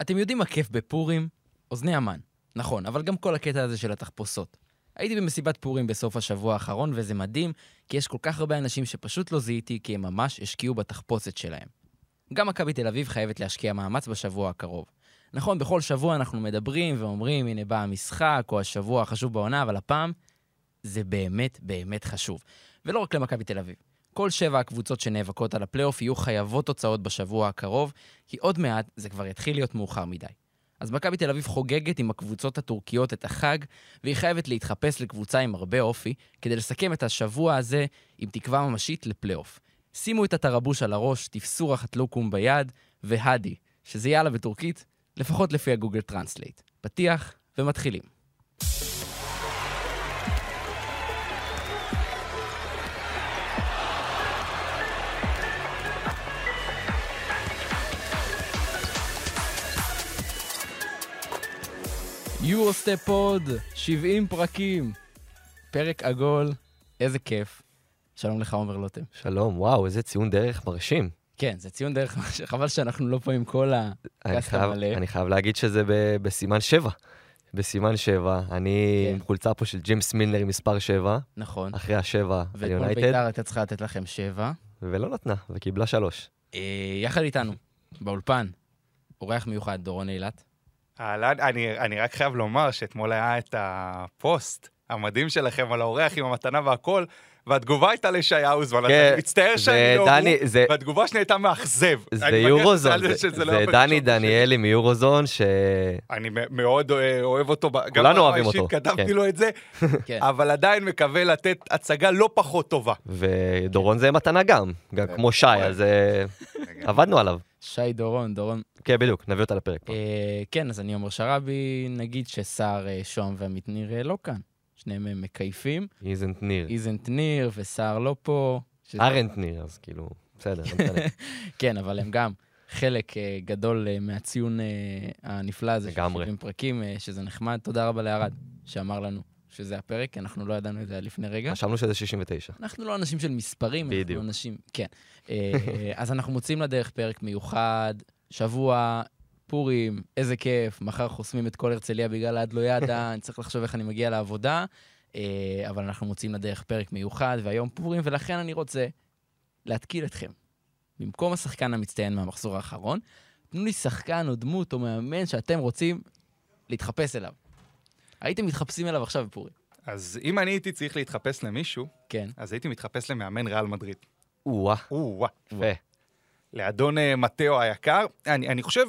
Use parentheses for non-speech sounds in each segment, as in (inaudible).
אתם יודעים מה כיף בפורים? אוזני המן. נכון, אבל גם כל הקטע הזה של התחפושות. הייתי במסיבת פורים בסוף השבוע האחרון, וזה מדהים, כי יש כל כך הרבה אנשים שפשוט לא זיהיתי, כי הם ממש השקיעו בתחפושת שלהם. גם מכבי תל אביב חייבת להשקיע מאמץ בשבוע הקרוב. נכון, בכל שבוע אנחנו מדברים ואומרים, הנה בא המשחק, או השבוע החשוב בעונה, אבל הפעם זה באמת באמת חשוב. ולא רק למכבי תל אביב. כל שבע הקבוצות שנאבקות על הפלייאוף יהיו חייבות תוצאות בשבוע הקרוב, כי עוד מעט זה כבר יתחיל להיות מאוחר מדי. אז מכבי תל אביב חוגגת עם הקבוצות הטורקיות את החג, והיא חייבת להתחפש לקבוצה עם הרבה אופי, כדי לסכם את השבוע הזה עם תקווה ממשית לפלייאוף. שימו את הטרבוש על הראש, תפסו רחת לוקום ביד, ו haydi, שזה יאללה בטורקית, לפחות לפי הגוגל טרנסלייט. פתיח ומתחילים. יורוסטפ פוד, 70 פרקים. פרק עגול, איזה כיף. שלום לך, עומר לוטם. שלום, וואו, איזה ציון דרך מרשים. כן, זה ציון דרך, חבל שאנחנו לא פה עם כל אני ה cast המלא. אני חייב להגיד שזה ב, בסימן 7. בסימן 7, אני כן. עם חולצה פה של ג'יימס מילנר עם מספר 7, נכון. אחרי השבע על ואתמול בית"ר הייתה צריכה לתת לכם שבע. ולא נתנה, וקיבלה 3. אה, יחד איתנו, באולפן, אורח מיוחד, דורון אילת. אהלן, אני, אני רק חייב לומר שאתמול היה את הפוסט המדהים שלכם על האורח עם המתנה והכל, והתגובה הייתה לישעיהו זמן, כן, אני מצטער זה שאני לא דני- הוא, זה- והתגובה השנייה הייתה מאכזב. זה יורוזון, זה, שזה לא זה דני דניאלי מיורוזון, ש... אני מאוד אה, אוהב אותו, כולנו אוהבים אותו, כתבתי כן. לו את זה, (laughs) כן. אבל עדיין מקווה לתת הצגה לא פחות טובה. ודורון זה מתנה גם, גם כמו שי, אז אה, עבדנו עליו. שי דורון, דורון. כן, בדיוק, נביא אותה לפרק. כבר. אה, כן, אז אני עומר שרעבי, נגיד שסער, אה, שוהם ועמית ניר אה, לא כאן. שניהם הם מקייפים. איזנט ניר. איזנט ניר וסער לא פה. ארנט ניר, אז כאילו, בסדר, לא. (laughs) כן, אבל הם גם חלק גדול מהציון הנפלא הזה. של לגמרי. 70 פרקים, שזה נחמד. תודה רבה לערד, שאמר לנו שזה הפרק, כי אנחנו לא ידענו את זה לפני רגע. חשבנו שזה 69. אנחנו לא אנשים של מספרים, בדיוק. אנחנו אנשים... כן. אה, (laughs) אז אנחנו מוצאים לדרך פרק מיוחד, שבוע, פורים, איזה כיף, מחר חוסמים את כל הרצליה בגלל עד לא ידע, (laughs) אני צריך לחשוב איך אני מגיע לעבודה, אה, אבל אנחנו מוצאים לדרך פרק מיוחד, והיום פורים, ולכן אני רוצה להתקיל אתכם. במקום השחקן המצטיין מהמחזור האחרון, תנו לי שחקן או דמות או מאמן שאתם רוצים להתחפש אליו. הייתם מתחפשים אליו עכשיו בפורים. אז אם אני הייתי צריך להתחפש למישהו, כן. אז הייתי מתחפש למאמן ריאל מדריד. או-אה, או-אה. יפה. לאדון אה, מתאו היקר. אני, אני חושב,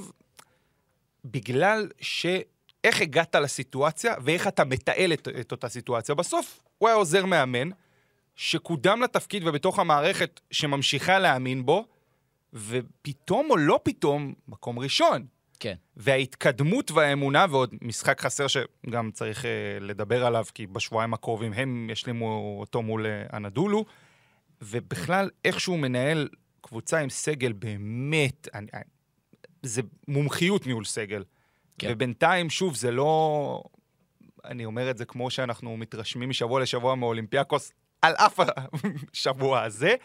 בגלל ש... איך הגעת לסיטואציה ואיך אתה מתעל את, את אותה סיטואציה. בסוף הוא היה עוזר מאמן שקודם לתפקיד ובתוך המערכת שממשיכה להאמין בו, ופתאום או לא פתאום, מקום ראשון. כן. וההתקדמות והאמונה, ועוד משחק חסר שגם צריך אה, לדבר עליו, כי בשבועיים הקרובים הם ישלימו אותו מול אה, אנדולו, ובכלל, איך שהוא מנהל קבוצה עם סגל באמת, אני, אני, זה מומחיות ניהול סגל. כן. ובינתיים, שוב, זה לא... אני אומר את זה כמו שאנחנו מתרשמים משבוע לשבוע מאולימפיאקוס, על אף (laughs) השבוע הזה,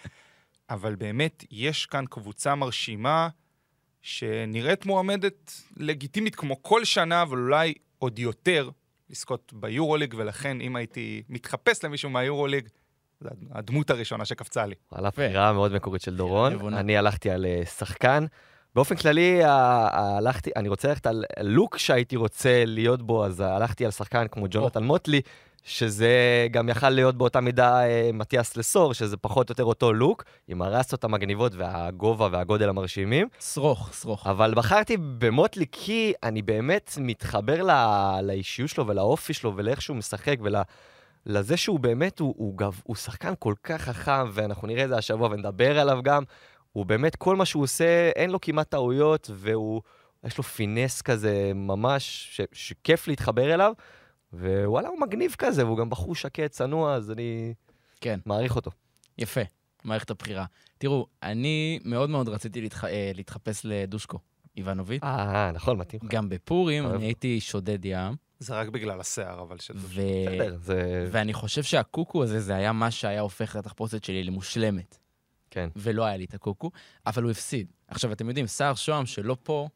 אבל באמת, יש כאן קבוצה מרשימה שנראית מועמדת לגיטימית כמו כל שנה, אבל אולי עוד יותר לזכות ביורוליג, ולכן אם הייתי מתחפש למישהו מהיורוליג, זו הדמות הראשונה שקפצה לי. על הבחירה המאוד מקורית של דורון. אני הלכתי על אה, שחקן. באופן כללי, הלכתי, אני רוצה ללכת על לוק שהייתי רוצה להיות בו, אז הלכתי על שחקן כמו ג'ונתן מוטלי, שזה גם יכל להיות באותה מידה אה, מתיאס לסור, שזה פחות או יותר אותו לוק, עם הרסות המגניבות והגובה והגודל המרשימים. שרוך, שרוך. אבל בחרתי במוטלי כי אני באמת מתחבר ל- לאישיות שלו ולאופי שלו ולאיך שהוא משחק ול... לזה שהוא באמת, הוא, הוא, גב, הוא שחקן כל כך חכם, ואנחנו נראה את זה השבוע ונדבר עליו גם. הוא באמת, כל מה שהוא עושה, אין לו כמעט טעויות, והוא, יש לו פינס כזה ממש, ש, שכיף להתחבר אליו. ווואלה, הוא מגניב כזה, והוא גם בחור שקט, צנוע, אז אני כן. מעריך אותו. יפה, מערכת הבחירה. תראו, אני מאוד מאוד רציתי להתח... אה, להתחפש לדושקו איבנוביץ'. אה, נכון, מתאים לך. גם בפורים. אני הייתי שודד ים, זה רק בגלל השיער, אבל שזה... ו... בסדר, זה... ואני חושב שהקוקו הזה, זה היה מה שהיה הופך את התחפושת שלי למושלמת. כן. ולא היה לי את הקוקו, אבל הוא הפסיד. עכשיו, אתם יודעים, סער שוהם שלא פה,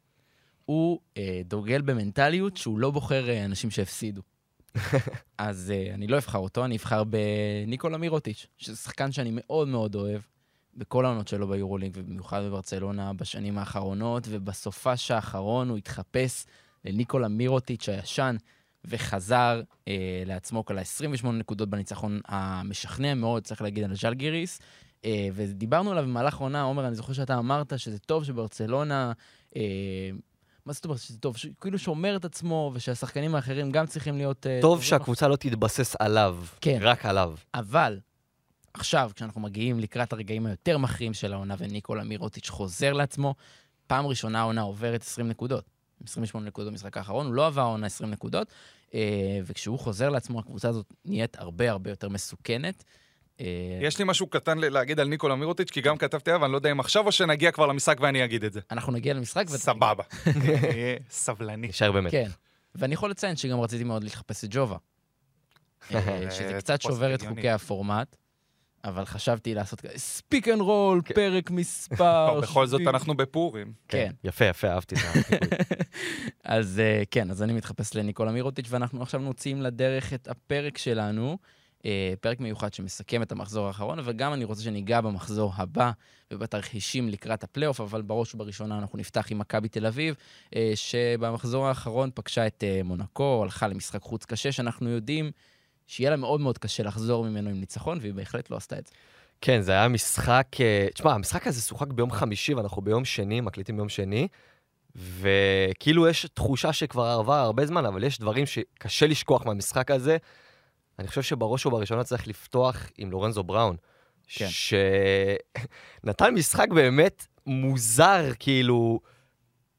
הוא אה, דוגל במנטליות שהוא לא בוחר אה, אנשים שהפסידו. (laughs) אז אה, אני לא אבחר אותו, אני אבחר בניקולה מירוטיץ', שזה שחקן שאני מאוד מאוד אוהב, בכל העונות שלו ביורוליג, ובמיוחד בברצלונה בשנים האחרונות, ובסופש האחרון הוא התחפש לניקולה מירוטיץ' הישן, וחזר אה, לעצמו כל ה-28 נקודות בניצחון המשכנע מאוד, צריך להגיד, על ז'לגיריס. אה, ודיברנו עליו במהלך העונה, עומר, אני זוכר שאתה אמרת שזה טוב שברצלונה... אה, מה זאת אומרת שזה טוב? כאילו שומר את עצמו, ושהשחקנים האחרים גם צריכים להיות... אה, טוב. שהקבוצה לא תתבסס עליו, כן. רק עליו. אבל עכשיו, כשאנחנו מגיעים לקראת הרגעים היותר מכריעים של העונה, וניקולה מירוטיץ' חוזר לעצמו, פעם ראשונה העונה עוברת 20 נקודות. 28 נקודות במשחק האחרון, הוא לא עבר העונה 20 נקודות, אה, וכשהוא חוזר לעצמו, הקבוצה הזאת נהיית הרבה הרבה יותר מסוכנת. אה, יש לי משהו קטן להגיד על ניקולה מירוטיץ', כי גם כתבתי עליו, אני לא יודע אם עכשיו או שנגיע כבר למשחק ואני אגיד את זה. אנחנו נגיע למשחק. ואתה- סבבה. (laughs) אהיה סבלני. נשאר באמת. כן. ואני יכול לציין שגם רציתי מאוד לחפש את ג'ובה. (laughs) אה, שזה קצת שובר את. חוקי הפורמט, אבל חשבתי לעשות speak and roll, כן. פרק (laughs) מספר... בכל זאת 70. אנחנו בפורים. כן. יפה, יפה, אהבתי את החיקוי. אז אה, כן, אז אני מתחפש לניקולה מירוטיץ', ואנחנו עכשיו מוציאים לדרך את הפרק שלנו, אה, פרק מיוחד שמסכם את המחזור האחרון, וגם אני רוצה שניגע במחזור הבא ובתרחישים לקראת הפלייאוף, אבל בראש ובראשונה אנחנו נפתח עם מכבי תל אביב, אה, שבמחזור האחרון פגשה את אה, מונקו, הלכה למשחק חוץ קשה, שאנחנו יודעים שיהיה לה מאוד מאוד קשה לחזור ממנו עם ניצחון, והיא בהחלט לא עשתה את זה. כן, זה היה משחק... אה, תשמע, המשחק הזה שוחק ביום חמישי, ואנחנו ביום שני, מקליטים ביום שני, וכאילו יש תחושה שכבר עבר הרבה זמן, אבל יש דברים שקשה לשכוח מהמשחק הזה. אני חושב שבראש ובראשונה צריך לפתוח עם לורנזו בראון. כן. שנתן משחק באמת מוזר, כאילו...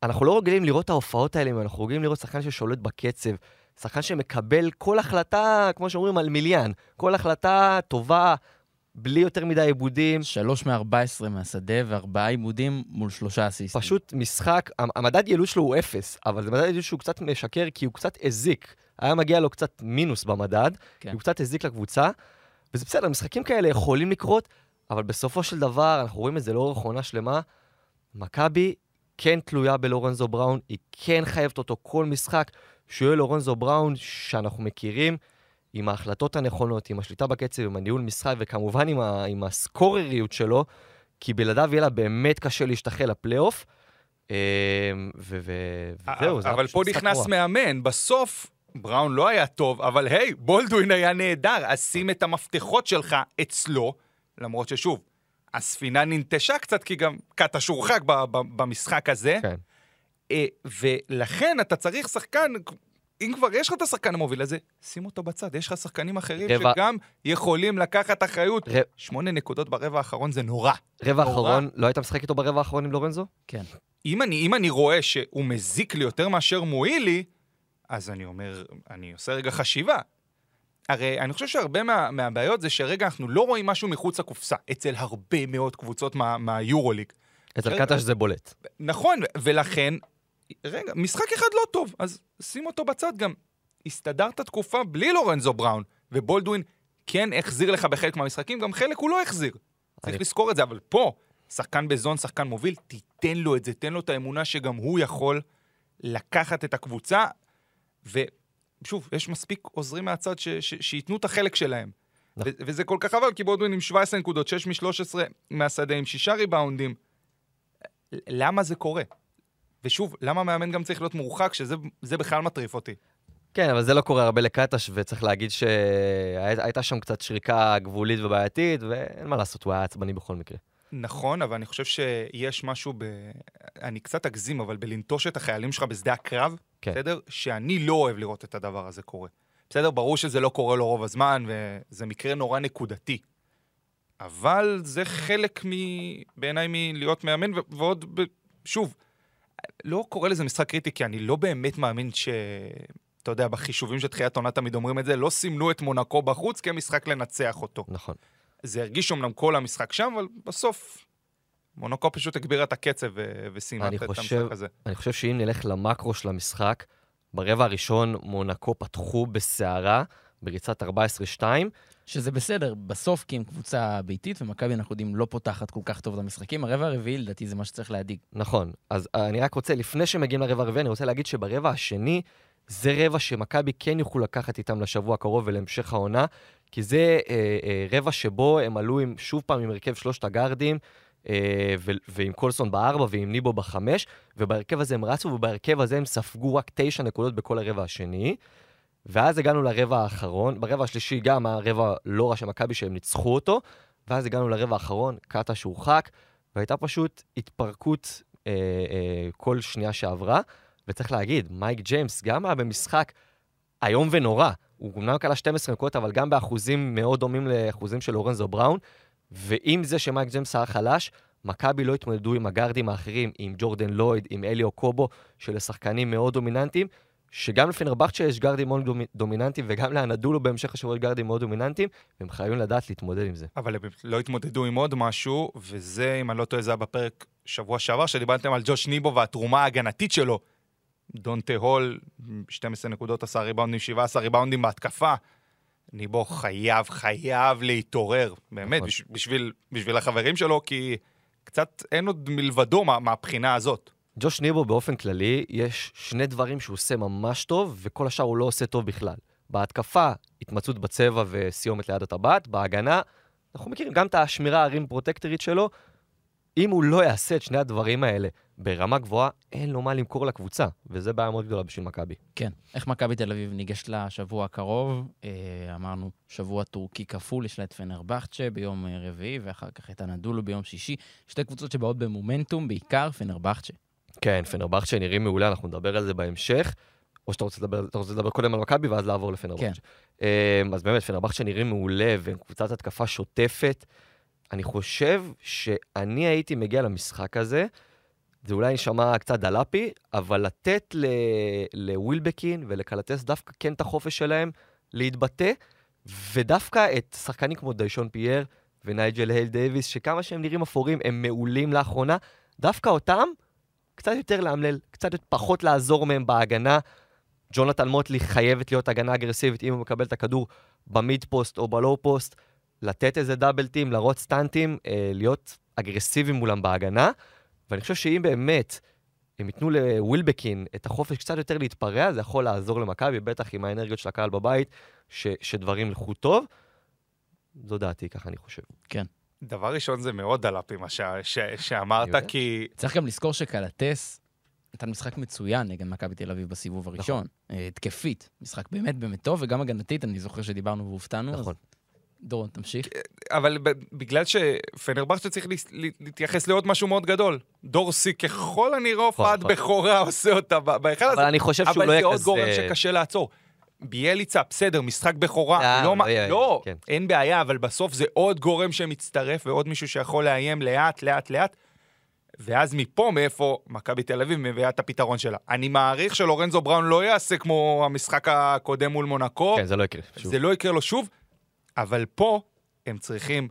אנחנו לא רגילים לראות את ההופעות האלה, אנחנו רגילים לראות שחקן ששולט בקצב, שחקן שמקבל כל החלטה, כמו שאומרים, על מיליאן. כל החלטה טובה, בלי יותר מדי עיבודים. שלוש מ-14 מהשדה וארבעה עיבודים מול שלושה אסיסטים. פשוט משחק, המ- המדד יעילות שלו הוא אפס, אבל זה מדד יעילות שהוא קצת משקר, כי הוא קצת הזיק. היה מגיע לו קצת מינוס במדד, כן. הוא קצת הזיק לקבוצה, וזה בסדר, משחקים כאלה יכולים לקרות, אבל בסופו של דבר, אנחנו רואים את זה לאורך עונה שלמה, מכבי כן תלויה בלורנזו בראון, היא כן חייבת אותו כל משחק, שהוא יהיה לורנזו בראון שאנחנו מכירים, עם ההחלטות הנכונות, עם השליטה בקצב, עם הניהול משחק, וכמובן עם, ה- עם הסקורריות שלו, כי בלעדיו יהיה לה באמת קשה להשתחל לפלייאוף. אה, וזהו, זה היה אבל פשוט פה משחק נכנס נורא. מאמן, בסוף בראון לא היה טוב, אבל היי, בולדווין היה נהדר, אז שים את המפתחות שלך אצלו, למרות ששוב, הספינה ננטשה קצת, כי גם קטש הורחק ב- ב- במשחק הזה, כן. אה, ולכן אתה צריך שחקן, אם כבר יש לך את השחקן המוביל הזה, שים אותו בצד, יש לך שחקנים אחרים רבע- שגם יכולים לקחת אחריות. ר- שמונה נקודות ברבע האחרון זה נורא. רבע נורא. אחרון, לא היית משחק איתו ברבע האחרון עם לורנזו? כן. אם אני, אם אני רואה שהוא מזיק לי יותר מאשר מועיל לי, אז אני אומר, אני עושה רגע חשיבה. הרי אני חושב שהרבה מה, מהבעיות זה שרגע אנחנו לא רואים משהו מחוץ לקופסה, אצל הרבה מאוד קבוצות מה, מהיורוליג. אצל רגע, קטש זה בולט. נכון, ולכן, רגע, משחק אחד לא טוב, אז שים אותו בצד גם. הסתדרת תקופה בלי לורנזו בראון, ובולדווין כן החזיר לך בחלק מהמשחקים, גם חלק הוא לא החזיר. צריך אני- לזכור את זה, אבל פה, שחקן בזון, שחקן מוביל, תיתן לו את זה, תן לו את האמונה שגם הוא יכול לקחת את הקבוצה, ושוב, יש מספיק עוזרים מהצד ש- ש- שייתנו את החלק שלהם. נכון. ו- וזה כל כך חבל, כי בולדווין עם 17 נקודות, 6 מ-13 מהשדה, עם 6 ריבאונדים. למה זה קורה? ושוב, למה מאמן גם צריך להיות מורחק, שזה זה בכלל מטריף אותי. כן, אבל זה לא קורה הרבה לקטש, וצריך להגיד שהייתה שם קצת שריקה גבולית ובעייתית, ואין מה לעשות, הוא היה עצבני בכל מקרה. נכון, אבל אני חושב שיש משהו ב... אני קצת אגזים, אבל בלנטוש את החיילים שלך בשדה הקרב, כן. בסדר? שאני לא אוהב לראות את הדבר הזה קורה. בסדר, ברור שזה לא קורה לו רוב הזמן, וזה מקרה נורא נקודתי. אבל זה חלק מ... בעיניי מלהיות מאמן, ו- ועוד, ב... שוב, לא קורא לזה משחק קריטי, כי אני לא באמת מאמין ש... אתה יודע, בחישובים של תחילת עונה תמיד אומרים את זה, לא סימנו את מונקו בחוץ כמשחק לנצח אותו. נכון. זה הרגיש אמנם כל המשחק שם, אבל בסוף מונקו פשוט הגבירה את הקצב ו- וסיימה אני את חושב- המשחק הזה. אני חושב שאם נלך למקרו של המשחק, ברבע הראשון מונקו פתחו בסערה, בריצת 14-2, שזה בסדר, בסוף כי הם קבוצה ביתית, ומכבי, אנחנו יודעים, לא פותחת כל כך טוב את המשחקים. הרבע הרביעי, לדעתי, זה מה שצריך להדאיג. נכון. אז אני רק רוצה, לפני שמגיעים לרבע הרביעי, אני רוצה להגיד שברבע השני, זה רבע שמכבי כן יוכלו לקחת איתם לשבוע הקרוב ולהמשך העונה, כי זה אה, אה, רבע שבו הם עלו עם, שוב פעם עם הרכב שלושת הגארדים, אה, ועם קולסון בארבע ועם ניבו בחמש, ובהרכב הזה הם רצו, ובהרכב הזה הם ספגו רק תשע נקודות בכל הרבע השני. ואז הגענו לרבע האחרון, ברבע השלישי גם הרבע לא רע של מכבי שהם ניצחו אותו, ואז הגענו לרבע האחרון, קאטה שהורחק, והייתה פשוט התפרקות אה, אה, כל שנייה שעברה. וצריך להגיד, מייק ג'יימס גם היה במשחק איום ונורא. הוא אומנם קלה 12 נקודות, אבל גם באחוזים מאוד דומים לאחוזים של לורנזו בראון. ועם זה שמייק ג'יימס היה חלש, מכבי לא התמודדו עם הגארדים האחרים, עם ג'ורדן לויד, עם אליו קובו, שאלה שחקנים מאוד דומיננטיים, שגם לפנרבכצ'ה יש גארדים מאוד דומיננטיים, וגם לאנדולו בהמשך השבוע יש גארדים מאוד דומיננטיים, והם חייבים לדעת להתמודד עם זה. אבל הם לא התמודדו עם עוד משהו, וזה, אם אני לא טועה, זה היה בפרק שבוע שעבר, שדיברתם על ג'וש ניבו והתרומה ההגנתית שלו. דונטה הול, 12 נקודות, 10 ריבאונדים, 17 ריבאונדים בהתקפה. ניבו חייב, חייב להתעורר, באמת, נכון. בשביל, בשביל החברים שלו, כי קצת אין עוד מלבדו מה, מהבחינה הזאת. ג'וש ניבו באופן כללי, יש שני דברים שהוא עושה ממש טוב, וכל השאר הוא לא עושה טוב בכלל. בהתקפה, התמצאות בצבע וסיומת ליד הטבעת, בהגנה, אנחנו מכירים גם את השמירה הרים פרוטקטורית שלו. אם הוא לא יעשה את שני הדברים האלה ברמה גבוהה, אין לו מה למכור לקבוצה, וזה בעיה מאוד גדולה בשביל מכבי. כן. איך מכבי תל אביב ניגשת לשבוע הקרוב? אה, אמרנו, שבוע טורקי כפול, יש לה את פנרבכצ'ה ביום אה, רביעי, ואחר כך את הנדולו ביום שישי. שתי קבוצות שבאות במומנטום, בעיקר פנרבכצ'ה. כן, פנרבכצ'ה נראים מעולה, אנחנו נדבר על זה בהמשך. או שאתה רוצה לדבר, רוצה לדבר קודם על מכבי ואז לעבור לפנרבכצ'ה. כן. אמ, אז באמת, פנרבכצ'ה נראים מעולה, והם קבוצת התקפה שוטפת. אני חושב שאני הייתי מגיע למשחק הזה, זה אולי נשמע קצת דלפי, אבל לתת לווילבקין ולקלאתס דווקא כן את החופש שלהם להתבטא, ודווקא את שחקנים כמו דיישון פייר ונייג'ל הייז דייוויס, שכמה שהם נראים אפורים, הם מעולים לאחרונה, דווקא אותם קצת יותר לאמלל, קצת פחות לעזור מהם בהגנה. ג'ונתן מוטלי חייבת להיות הגנה אגרסיבית אם הוא מקבל את הכדור ב mid post או ב low post, לתת איזה double team, לרוץ סטנטים, אה, להיות אגרסיביים מולם בהגנה. ואני חושב שאם באמת הם ייתנו לווילבקין את החופש קצת יותר להתפרע, זה יכול לעזור למכבי, בטח עם האנרגיות של הקהל בבית, ש, שדברים ילכו טוב. זו דעתי, ככה אני חושב. כן. דבר ראשון, זה מאוד דלפי מה ש... ש... שאמרת, כי... צריך גם לזכור שקלטס נתן משחק מצוין נגד מכבי תל אביב בסיבוב. הראשון. נכון. התקפית, משחק באמת באמת טוב, וגם הגנתית, אני זוכר שדיברנו והופתענו. נכון. אז... דורון, תמשיך. אבל בגלל שפנרבכצ'ה צריך להתייחס לעוד משהו מאוד גדול. דורסי ככל הנראה נכון, הופעת נכון. בכורה עושה אותה בהיכל הזה. אבל אני חושב שהוא לא יהיה כזה... אבל זה עוד גורם שקשה לעצור. ביאליצה, בסדר, משחק בכורה, אה, לא, לא, לא כן. אין בעיה, אבל בסוף זה עוד גורם שמצטרף ועוד מישהו שיכול לאיים לאט, לאט, לאט. ואז מפה, מאיפה מכבי תל אביב מביאה את הפתרון שלה. אני מעריך שלורנזו בראון לא יעשה כמו המשחק הקודם מול מונקו. כן, זה לא יקרה. שוב. זה לא יקרה לו שוב. אבל פה הם צריכים...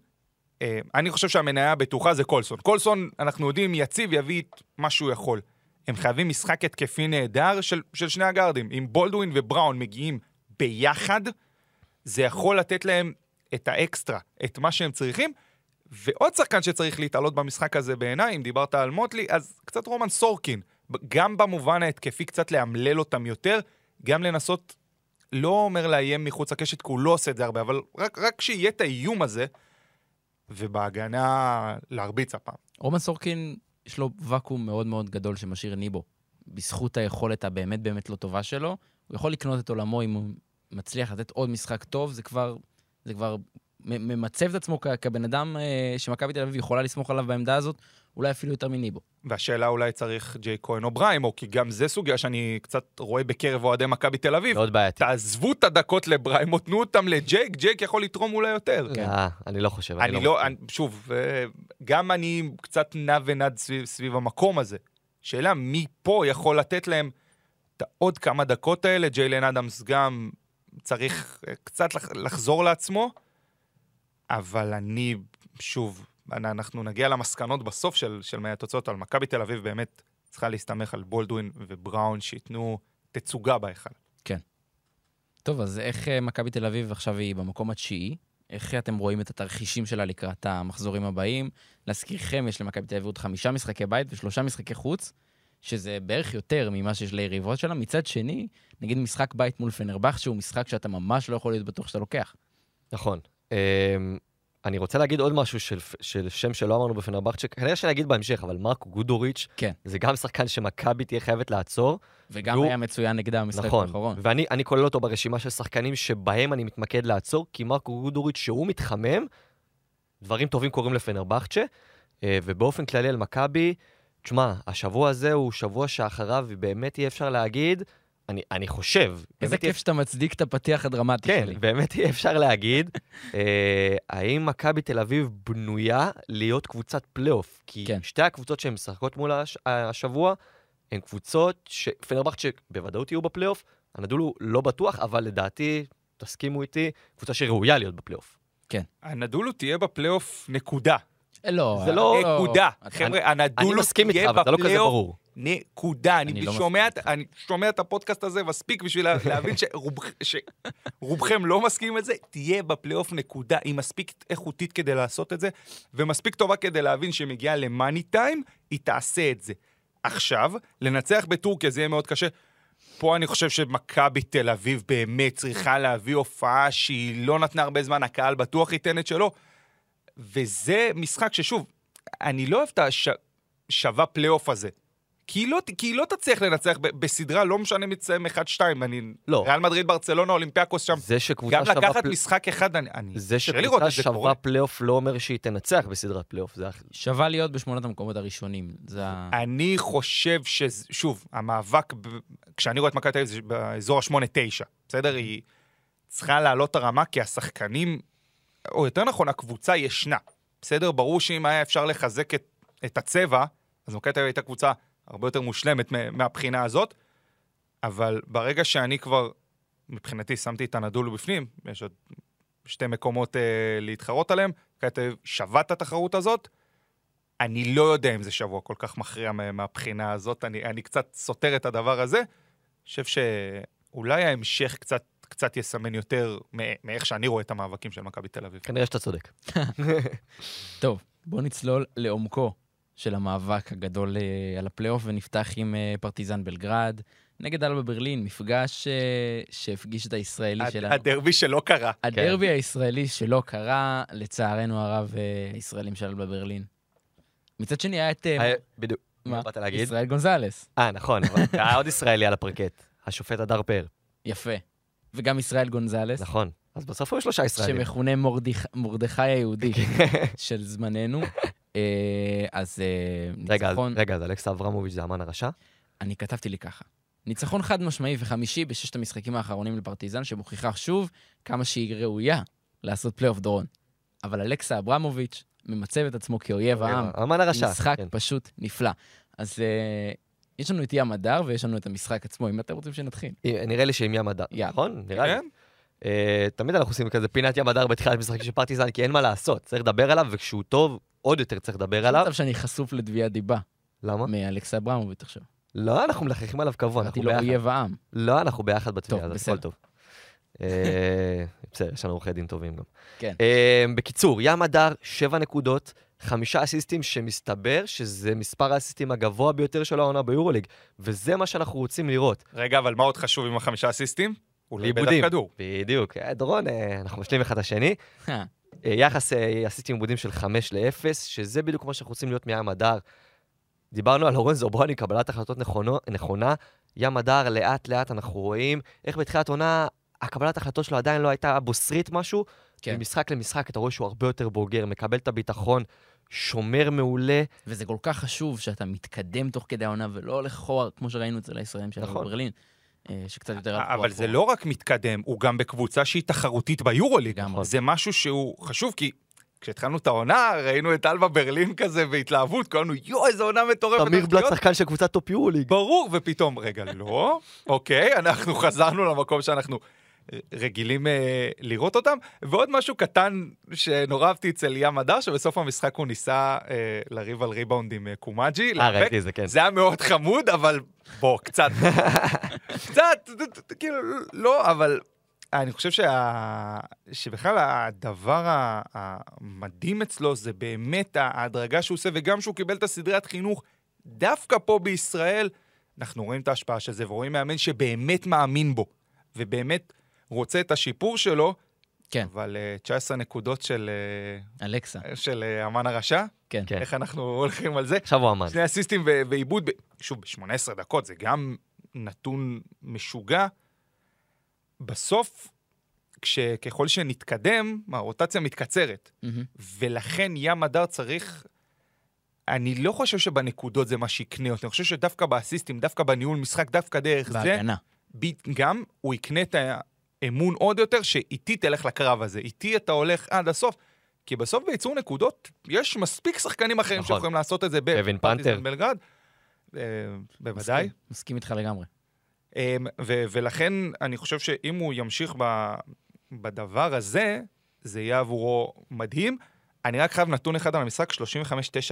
אה, אני חושב שהמניה הבטוחה זה קולסון. קולסון, אנחנו יודעים, יציב, יביא את מה שהוא יכול. הם חייבים משחק התקפי נהדר של, של שני הגארדים. אם בולדווין ובראון מגיעים ביחד, זה יכול לתת להם את האקסטרה, את מה שהם צריכים. ועוד שחקן שצריך להתעלות במשחק הזה בעיניי, אם דיברת על מוטלי, אז קצת רומן סורקין. גם במובן ההתקפי קצת לאמלל אותם יותר, גם לנסות לא אומר לאיים מחוץ לקשת, כי הוא לא עושה את זה הרבה, אבל רק, רק שיהיה את האיום הזה, ובהגנה להרביץ הפעם. רומן סורקין, יש לו ואקום מאוד מאוד גדול שמשאיר ניבו. בזכות היכולת הבאמת באמת לא טובה שלו, הוא יכול לקנות את עולמו אם הוא מצליח לתת עוד משחק טוב, זה כבר, זה כבר ממצב את עצמו כבן אדם אה, שמכבי תל אביב יכולה לסמוך עליו בעמדה הזאת, אולי אפילו יותר מניבו. והשאלה אולי צריך ג'יי כהן או בריימו, כי גם זה סוגיה שאני קצת רואה בקרב אוהדי מכבי תל אביב. מאוד בעייתי. תעזבו את הדקות לבריימו, תנו אותם לג'ייק, ג'ייק יכול לתרום אולי יותר. כן. אה, אני לא חושב, אני, אני לא... לא אני, שוב, אה, גם אני קצת נע ונד סביב, סביב המקום הזה. שאלה, מי פה יכול לתת להם את העוד כמה דקות האלה? ג'יילן אדמס גם צריך אה, קצת לחזור לעצמו, אבל אני, שוב, אנחנו נגיע למסקנות בסוף של, של מהתוצאות, אבל מכבי תל אביב באמת צריכה להסתמך על בולדווין ובראון שייתנו תצוגה בהיכל. כן. טוב, אז איך אה, מכבי תל אביב עכשיו היא במקום התשיעי? איך אתם רואים את התרחישים שלה לקראת המחזורים הבאים? להזכירכם, יש למכבי תל אביב עוד חמישה משחקי בית ושלושה משחקי חוץ, שזה בערך יותר ממה שיש ליריבות שלה. מצד שני, נגיד משחק בית מול פנרבך, שהוא משחק שאתה ממש לא יכול להיות בטוח שאתה לוקח. נכון. אני רוצה להגיד עוד משהו של, של שם שלא אמרנו בפנרבכצ'ה, כנראה שאני אגיד בהמשך, אבל מרקו גודוריץ', כן. זה גם שחקן שמכבי תהיה חייבת לעצור. וגם והוא- היה מצוין נגדה במשחק נכון, האחרון. ואני אני כולל אותו ברשימה של שחקנים שבהם אני מתמקד לעצור, כי מרקו גודוריץ', שהוא מתחמם, דברים טובים קורים לפנרבכצ'ה, אה, ובאופן כללי על מכבי, תשמע, השבוע הזה הוא שבוע שאחריו באמת יהיה אפשר להגיד, אני, אני חושב, איזה באמת יהיה כיף שאתה מצדיק את הפתיח הדרמטי כן, שלי. באמת אי אפשר להגיד, אה, האם מכבי תל אביב בנויה להיות קבוצת פלייאוף? כי כן. שתי הקבוצות שהן משחקות מול הש, השבוע, הן קבוצות שפנרבכצ'ה בוודאות יהיו בפלייאוף, אנדולו לא בטוח, אבל לדעתי, תסכימו איתי, קבוצה שראויה להיות בפלייאוף. אנדולו תהיה בפלייאוף נקודה. לא, זה לא- נקודה. אתה- חבר'ה, אני אנדולו מסכים איתך, תהיה אבל זה לא כזה בפלייאוף ברור. נקודה. אני אני לא שומע את- אני שומע את הפודקאסט הזה מספיק בשביל לה- (laughs) להבין שרוב- שרובכם לא מסכימים לזה, תהיה בפלייאוף נקודה. היא מספיק איכותית כדי לעשות את זה, ומספיק טובה כדי להבין שהיא מגיעה ל money time, היא תעשה את זה. עכשיו, לנצח בטורקיה זה יהיה מאוד קשה. פה אני חושב שמכבי תל אביב באמת צריכה להביא הופעה שהיא לא נתנה הרבה זמן, הקהל בטוח ייתן את שלו. וזה משחק ששוב, אני לא אוהב את השווה פלייאוף הזה. כי היא לא, כי היא לא תצליח לנצח ב- בסדרה, לא משנה מי תסיים 1-2, אני... לא. ריאל מדריד, ברצלונה, אולימפיאקוס שם. זה שקבוצה גם שווה לקחת פל- משחק אחד, אני... אני זה שקבוצה שווה. פלייאוף לא אומר שהיא תנצח בסדרת פלייאוף. זה אח- שווה להיות בשמונת המקומות הראשונים. זה ה... אני חושב ש... שוב, המאבק, ב... כשאני רואה את מכבי תל אביב, זה באזור ה-8-9, בסדר? היא צריכה לעלות הרמה, כי השחקנים, או יותר נכון, הקבוצה ישנה. בסדר? ברור שאם היה אפשר לחזק את, את הצבע, אז מכבי תל אביב הייתה קבוצה הרבה יותר מושלמת מה- מהבחינה הזאת, אבל ברגע שאני כבר, מבחינתי, שמתי את הנדולו בפנים, יש עוד שתי מקומות אה, להתחרות עליהם, אביב שווה את התחרות הזאת, אני לא יודע אם זה שבוע כל כך מכריע מה- מהבחינה הזאת, אני, אני קצת סותר את הדבר הזה. אני חושב שאולי ההמשך קצת, קצת יסמן יותר מאיך שאני רואה את המאבקים של מכבי תל אביב. כנראה שאתה צודק. (laughs) טוב, בואו נצלול לעומקו של המאבק הגדול אה, על הפלייאוף, ונפתח עם אה, פרטיזן בלגרד. נגד אלבה ברלין, מפגש אה, שהפגיש את הישראלי הד- שלנו. הדרבי שלא קרה. הדרבי הישראלי שלא קרה, לצערנו הרב, הישראלים של אלבה ברלין. מצד שני היה את... בדיוק. מה? באת להגיד? ישראל גונזלס. אה, נכון, אבל היה (laughs) עוד ישראלי על הפרקט, השופט הדר פאר. יפה. וגם ישראל גונזלס, נכון. אז בסוף היו שלושה ישראלים. שמכונה מורדיכ- מרדכי היהודי כן. של זמננו. (laughs) אה, אז אה, רגע, אז- ניצחון... רגע, אז אלכסה אברמוביץ' זה אמן הרשע? אני כתבתי לי ככה. ניצחון חד משמעי וחמישי בששת המשחקים האחרונים לפרטיזן, שמוכיחה שוב כמה שהיא ראויה לעשות פלייאוף דורון. אבל אלכסה אברמוביץ' ממצב את עצמו כאויב העם. אמן הרשע. משחק כן. פשוט נפלא. אז uh, יש לנו את ים הדר ויש לנו את המשחק עצמו, אם אתם רוצים שנתחיל. אה, נראה לי שעם ים הדר. יאללה. נכון? נראה לי. כן? אה, תמיד אנחנו עושים כזה פינת ים הדר בתחילת משחקים של פרטיזן, כי אין מה לעשות. צריך לדבר עליו, וכשהוא טוב, עוד יותר צריך לדבר עליו. עכשיו שאני חשוף לתביעת דיבה למה? מאלכסה אברמוביץ' עכשיו. לא, אנחנו מלחכים עליו קבוע, אמרתי אנחנו לו ביחד. אויב העם. לא, אנחנו ביחד בתביעה הזאת. הכל טוב. אה, (laughs) בסדר, יש לנו עורכי דין טובים גם. כן. אה, בקיצור, ים הדר, שבע נקודות, חמישה אסיסטים, שמסתבר שזה מספר האסיסטים הגבוה ביותר של העונה ביורוליג, וזה מה שאנחנו רוצים לראות. רגע, אבל מה עוד חשוב עם החמישה אסיסטים? הוא לא איבד. אף כדור. בדיוק. אה, דורון, אנחנו משלים אחד את השני. אה, יחס אה, אסיסטים עיבודים של 5 ל-0, שזה בדיוק מה שאנחנו רוצים להיות מים הדר. דיברנו על לורנזו ברוני, קבלת החלטות נכונו, נכונה. ים הדר, לאט לאט אנחנו רואים איך בתחילת עונה, הקבלת החלטות שלו עדיין לא הייתה בוסרית משהו. כן. ממשחק למשחק אתה רואה שהוא הרבה יותר בוגר, מקבל את הביטחון, שומר מעולה. וזה כל כך חשוב שאתה מתקדם תוך כדי העונה ולא הולך אחורה, כמו שראינו אצל הישראלים של נכון. ברלין, אה, שקצת יותר... אבל זה. לא רק מתקדם, הוא גם בקבוצה שהיא תחרותית ביורוליג. זה משהו שהוא חשוב, כי כשהתחלנו את העונה, ראינו את אלבה ברלין כזה בהתלהבות, כולנו, יואו, איזו עונה מטורפת. תמיר בלאט להיות." שחקן של קבוצת טופ יורוליג. ברור, ופתאום, רגע, לא, אוקיי, אנחנו חזרנו למקום שאנחנו רגילים אה, לראות אותם. ועוד משהו קטן שנורא אהבתי אצל ים הדר, שבסוף המשחק הוא ניסה אה, לריב על ריבאונד עם אה, קומאג'י. אה. ראיתי את זה, כן. זה היה מאוד חמוד, אבל בוא, קצת, (laughs) קצת, כאילו, לא, אבל אני חושב שה... שבכלל הדבר המדהים אצלו זה באמת ההדרגה שהוא עושה, וגם שהוא קיבל את הסדרת חינוך, דווקא פה בישראל, אנחנו רואים את ההשפעה של זה, ורואים מאמן שבאמת מאמין בו, ובאמת רוצה את השיפור שלו, כן. אבל uh, 19 נקודות של, אלכסה. uh, של uh, אמן הרשע, כן. כן. איך אנחנו הולכים על זה? עכשיו הוא אמן. שני אסיסטים ועיבוד, ב- שוב, ב-18 דקות, זה גם נתון משוגע. בסוף, ככל שנתקדם, הרוטציה מתקצרת, מהמם. ולכן ים הדר צריך... אני לא חושב שבנקודות זה מה שיקנה אותי, אני חושב שדווקא באסיסטים, דווקא בניהול משחק, דווקא דרך זה, בהגנה. גם הוא יקנה את האמון עוד יותר, שאיתי תלך לקרב הזה. איתי אתה הולך עד הסוף. כי בסוף בייצור נקודות, יש מספיק שחקנים אחרים נכון. שיכולים לעשות את זה בפרטיזן. בלגרד. אה, בוודאי. מסכים, מסכים איתך לגמרי. אה, ו- ולכן אני חושב שאם הוא ימשיך ב- בדבר הזה, זה יהיה עבורו מדהים. אני רק חייב נתון אחד על המשחק, 35-9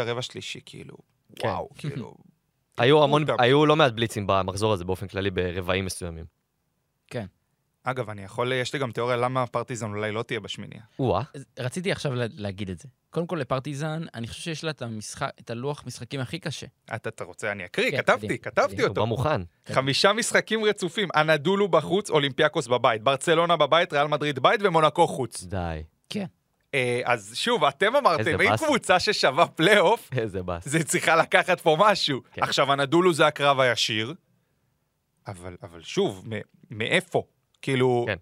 רבע שלישי, כאילו, כן. וואו, (laughs) כאילו, היו המון. היו לא מעט בליצים במחזור הזה באופן כללי ברבעים מסוימים. אגב, אני יכול, יש לי גם תיאוריה למה פרטיזן אולי לא תהיה בשמיניה. או-אה, רציתי עכשיו לה- להגיד את זה. קודם כל, לפרטיזן, אני חושב שיש לה את המשחק, את הלוח משחקים הכי קשה. אתה, אתה רוצה, אני אקריא, כן, כתבתי, קדימה, כתבתי קדימה. הוא אותו. בא מוכן. כן. חמישה משחקים רצופים, אנדולו בחוץ, אולימפיאקוס בבית, ברצלונה בבית, ריאל מדריד בית ומונקו חוץ. די, אה, אז שוב, אתם אמרתם, אם. קבוצה ששווה פלייאוף. זה צריכה לקחת פה משהו. כן. עכשיו, אנדולו זה הקרב הישיר, אבל, אבל שוב, מ- מאיפה? כאילו, כן.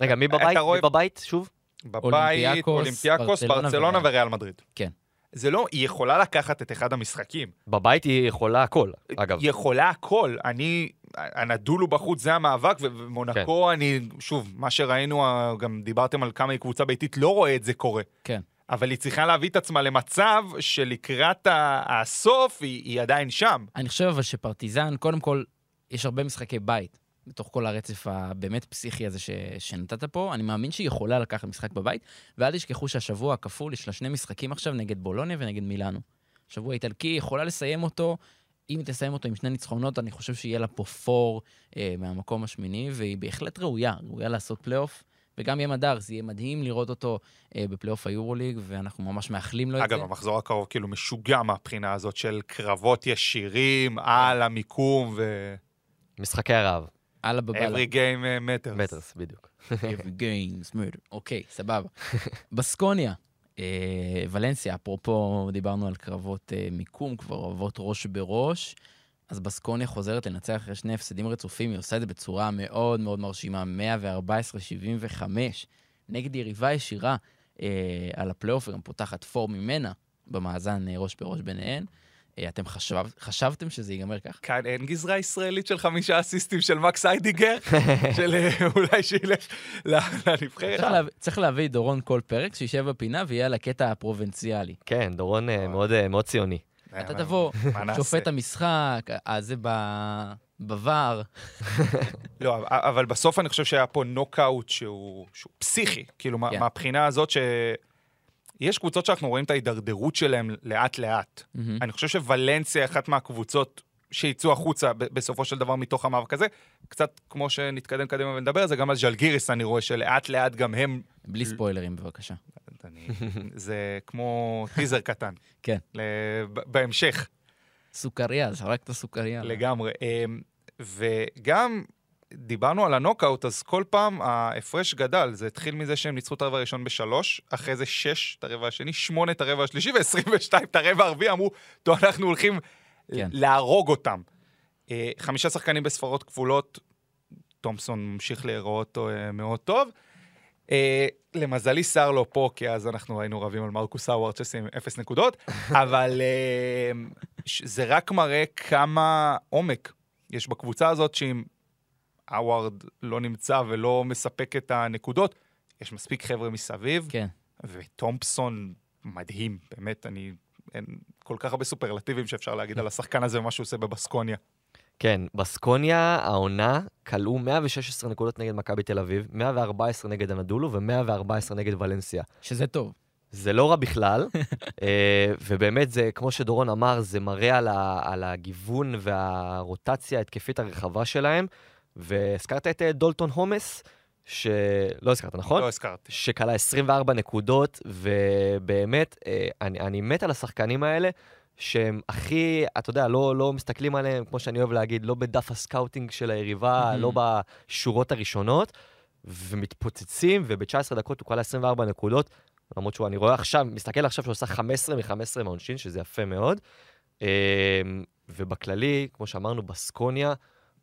רגע, מי בבית? רואה- מי בבית? שוב? בבית, אולימפיאקוס, ברצלונה וריאל. מדריד. כן. זה לא, היא יכולה לקחת את אחד המשחקים. בבית היא יכולה הכל, אגב. היא יכולה הכל. אני, הנדולו בחוץ זה המאבק, ומונקו, כן. אני, שוב, מה שראינו, גם דיברתם על כמה היא קבוצה ביתית, לא רואה את זה קורה. כן. אבל היא צריכה להביא את עצמה למצב שלקראת הסוף היא, היא עדיין שם. אני חושב אבל שפרטיזן, קודם כל, יש הרבה משחקי בית. בתוך כל הרצף הבאמת פסיכי הזה ש... שנתת פה, אני מאמין שהיא יכולה לקחת משחק בבית, ואל תשכחו שהשבוע הכפול, יש לה שני משחקים עכשיו נגד בולוניה ונגד מילאנו. שבוע איטלקי, יכולה לסיים אותו, אם היא תסיים אותו עם שני ניצחונות, אני חושב שיהיה לה פה פור אה, מהמקום השמיני, והיא בהחלט ראויה, ראויה לעשות פלייאוף. וגם ים הדר, זה יהיה מדהים לראות אותו אה, בפלייאוף היורוליג, ואנחנו ממש מאחלים לו את אגב, זה. המחזור הקרוב כאילו משוגע מהבחינה הזאת של קרבות ישירים על המיקום ו... משחקי הרעב. אללה בבאללה. every game uh, matters. מטרס, בדיוק. Every (laughs) games murder. אוקיי, סבבה. בסקוניה, אה, ולנסיה, אפרופו, דיברנו על קרבות אה, מיקום, כבר אוהבות ראש בראש. אז בסקוניה חוזרת לנצח אחרי שני הפסדים רצופים, היא עושה את זה בצורה מאוד מאוד מרשימה, 114-75, נגד יריבה ישירה אה, על הפלייאוף, וגם פותחת פור ממנה במאזן אה, ראש בראש ביניהן. אה, אתם חשב, חשבתם שזה ייגמר כך? כאן אין גזרה ישראלית של חמישה אסיסטים של מקס איידיגר, (laughs) של אה, אולי שילך לנבחרת. צריך, להביא, צריך להביא את דורון כל פרק, שישב בפינה ויהיה על הקטע הפרובינציאלי. כן, דורון אה, מאוד, אה, מאוד ציוני. אתה תבוא? שופט המשחק, הזה ב- בVAR. (laughs) לא, אבל בסוף אני חושב שהיה פה נוקאוט שהוא, שהוא פסיכי, כאילו מה- כן. מהבחינה הזאת ש... יש קבוצות שאנחנו רואים את ההידרדרות שלהם לאט-לאט. מהמם. אני חושב שוולנסיה אחת מהקבוצות שיצאו החוצה בסופו של דבר מתוך המאבק הזה. קצת כמו שנתקדם קדימה ונדבר על זה, גם על ז'לגיריס אני רואה שלאט-לאט גם הם... בלי ספוילרים, בבקשה. אני, זה כמו טיזר קטן. (laughs) כן. בהמשך. סוכריה, זרקת סוכריה. לגמרי. אמ, וגם דיברנו על הנוקאוט, אז כל פעם ההפרש גדל. זה התחיל מזה שהם ניצחו את הרבע הראשון בשלוש, אחרי זה שש את הרבע השני, שמונה את הרבע השלישי ו-22 את הרבע הרביעי, אמרו, טוב, אנחנו הולכים כן. להרוג אותם. אה, חמישה שחקנים בספרות כפולות, תומפסון ממשיך להיראות אה, מאוד טוב. אה, למזלי סער לא פה, כי אז אנחנו היינו רבים על מרקוס האווארד שעושים אפס נקודות, (laughs) אבל זה רק מראה כמה עומק יש בקבוצה הזאת, שאם האווארד לא נמצא ולא מספק את הנקודות, יש מספיק חבר'ה מסביב, כן. וטומפסון מדהים, באמת, אני... אין כל כך הרבה סופרלטיבים שאפשר להגיד על השחקן הזה ומה שהוא עושה בבסקוניה. כן, בסקוניה, העונה, כלאו 116 נקודות נגד מכבי תל אביב, 114 נגד הנדולו ו-114 נגד ולנסיה. שזה טוב. זה לא רע בכלל, (laughs) אה, ובאמת זה, כמו שדורון אמר, זה מראה על, ה, על הגיוון והרוטציה ההתקפית הרחבה שלהם. והזכרת את אה, דלטון הומס, שלא הזכרת, נכון? לא הזכרתי. שכלה 24 נקודות, ובאמת, אה, אני, אני מת על השחקנים האלה, שהם הכי, אתה יודע, לא, לא מסתכלים עליהם, כמו שאני אוהב להגיד, לא בדף ה scouting של היריבה. לא בשורות הראשונות, ומתפוצצים, וב-19 דקות הוא כלה 24 נקודות, למרות שהוא, אני רואה עכשיו, מסתכל עכשיו שהוא עשה 15 מ-15 מהעונשין, שזה יפה מאוד. אה, ובכללי, כמו שאמרנו, בסקוניה,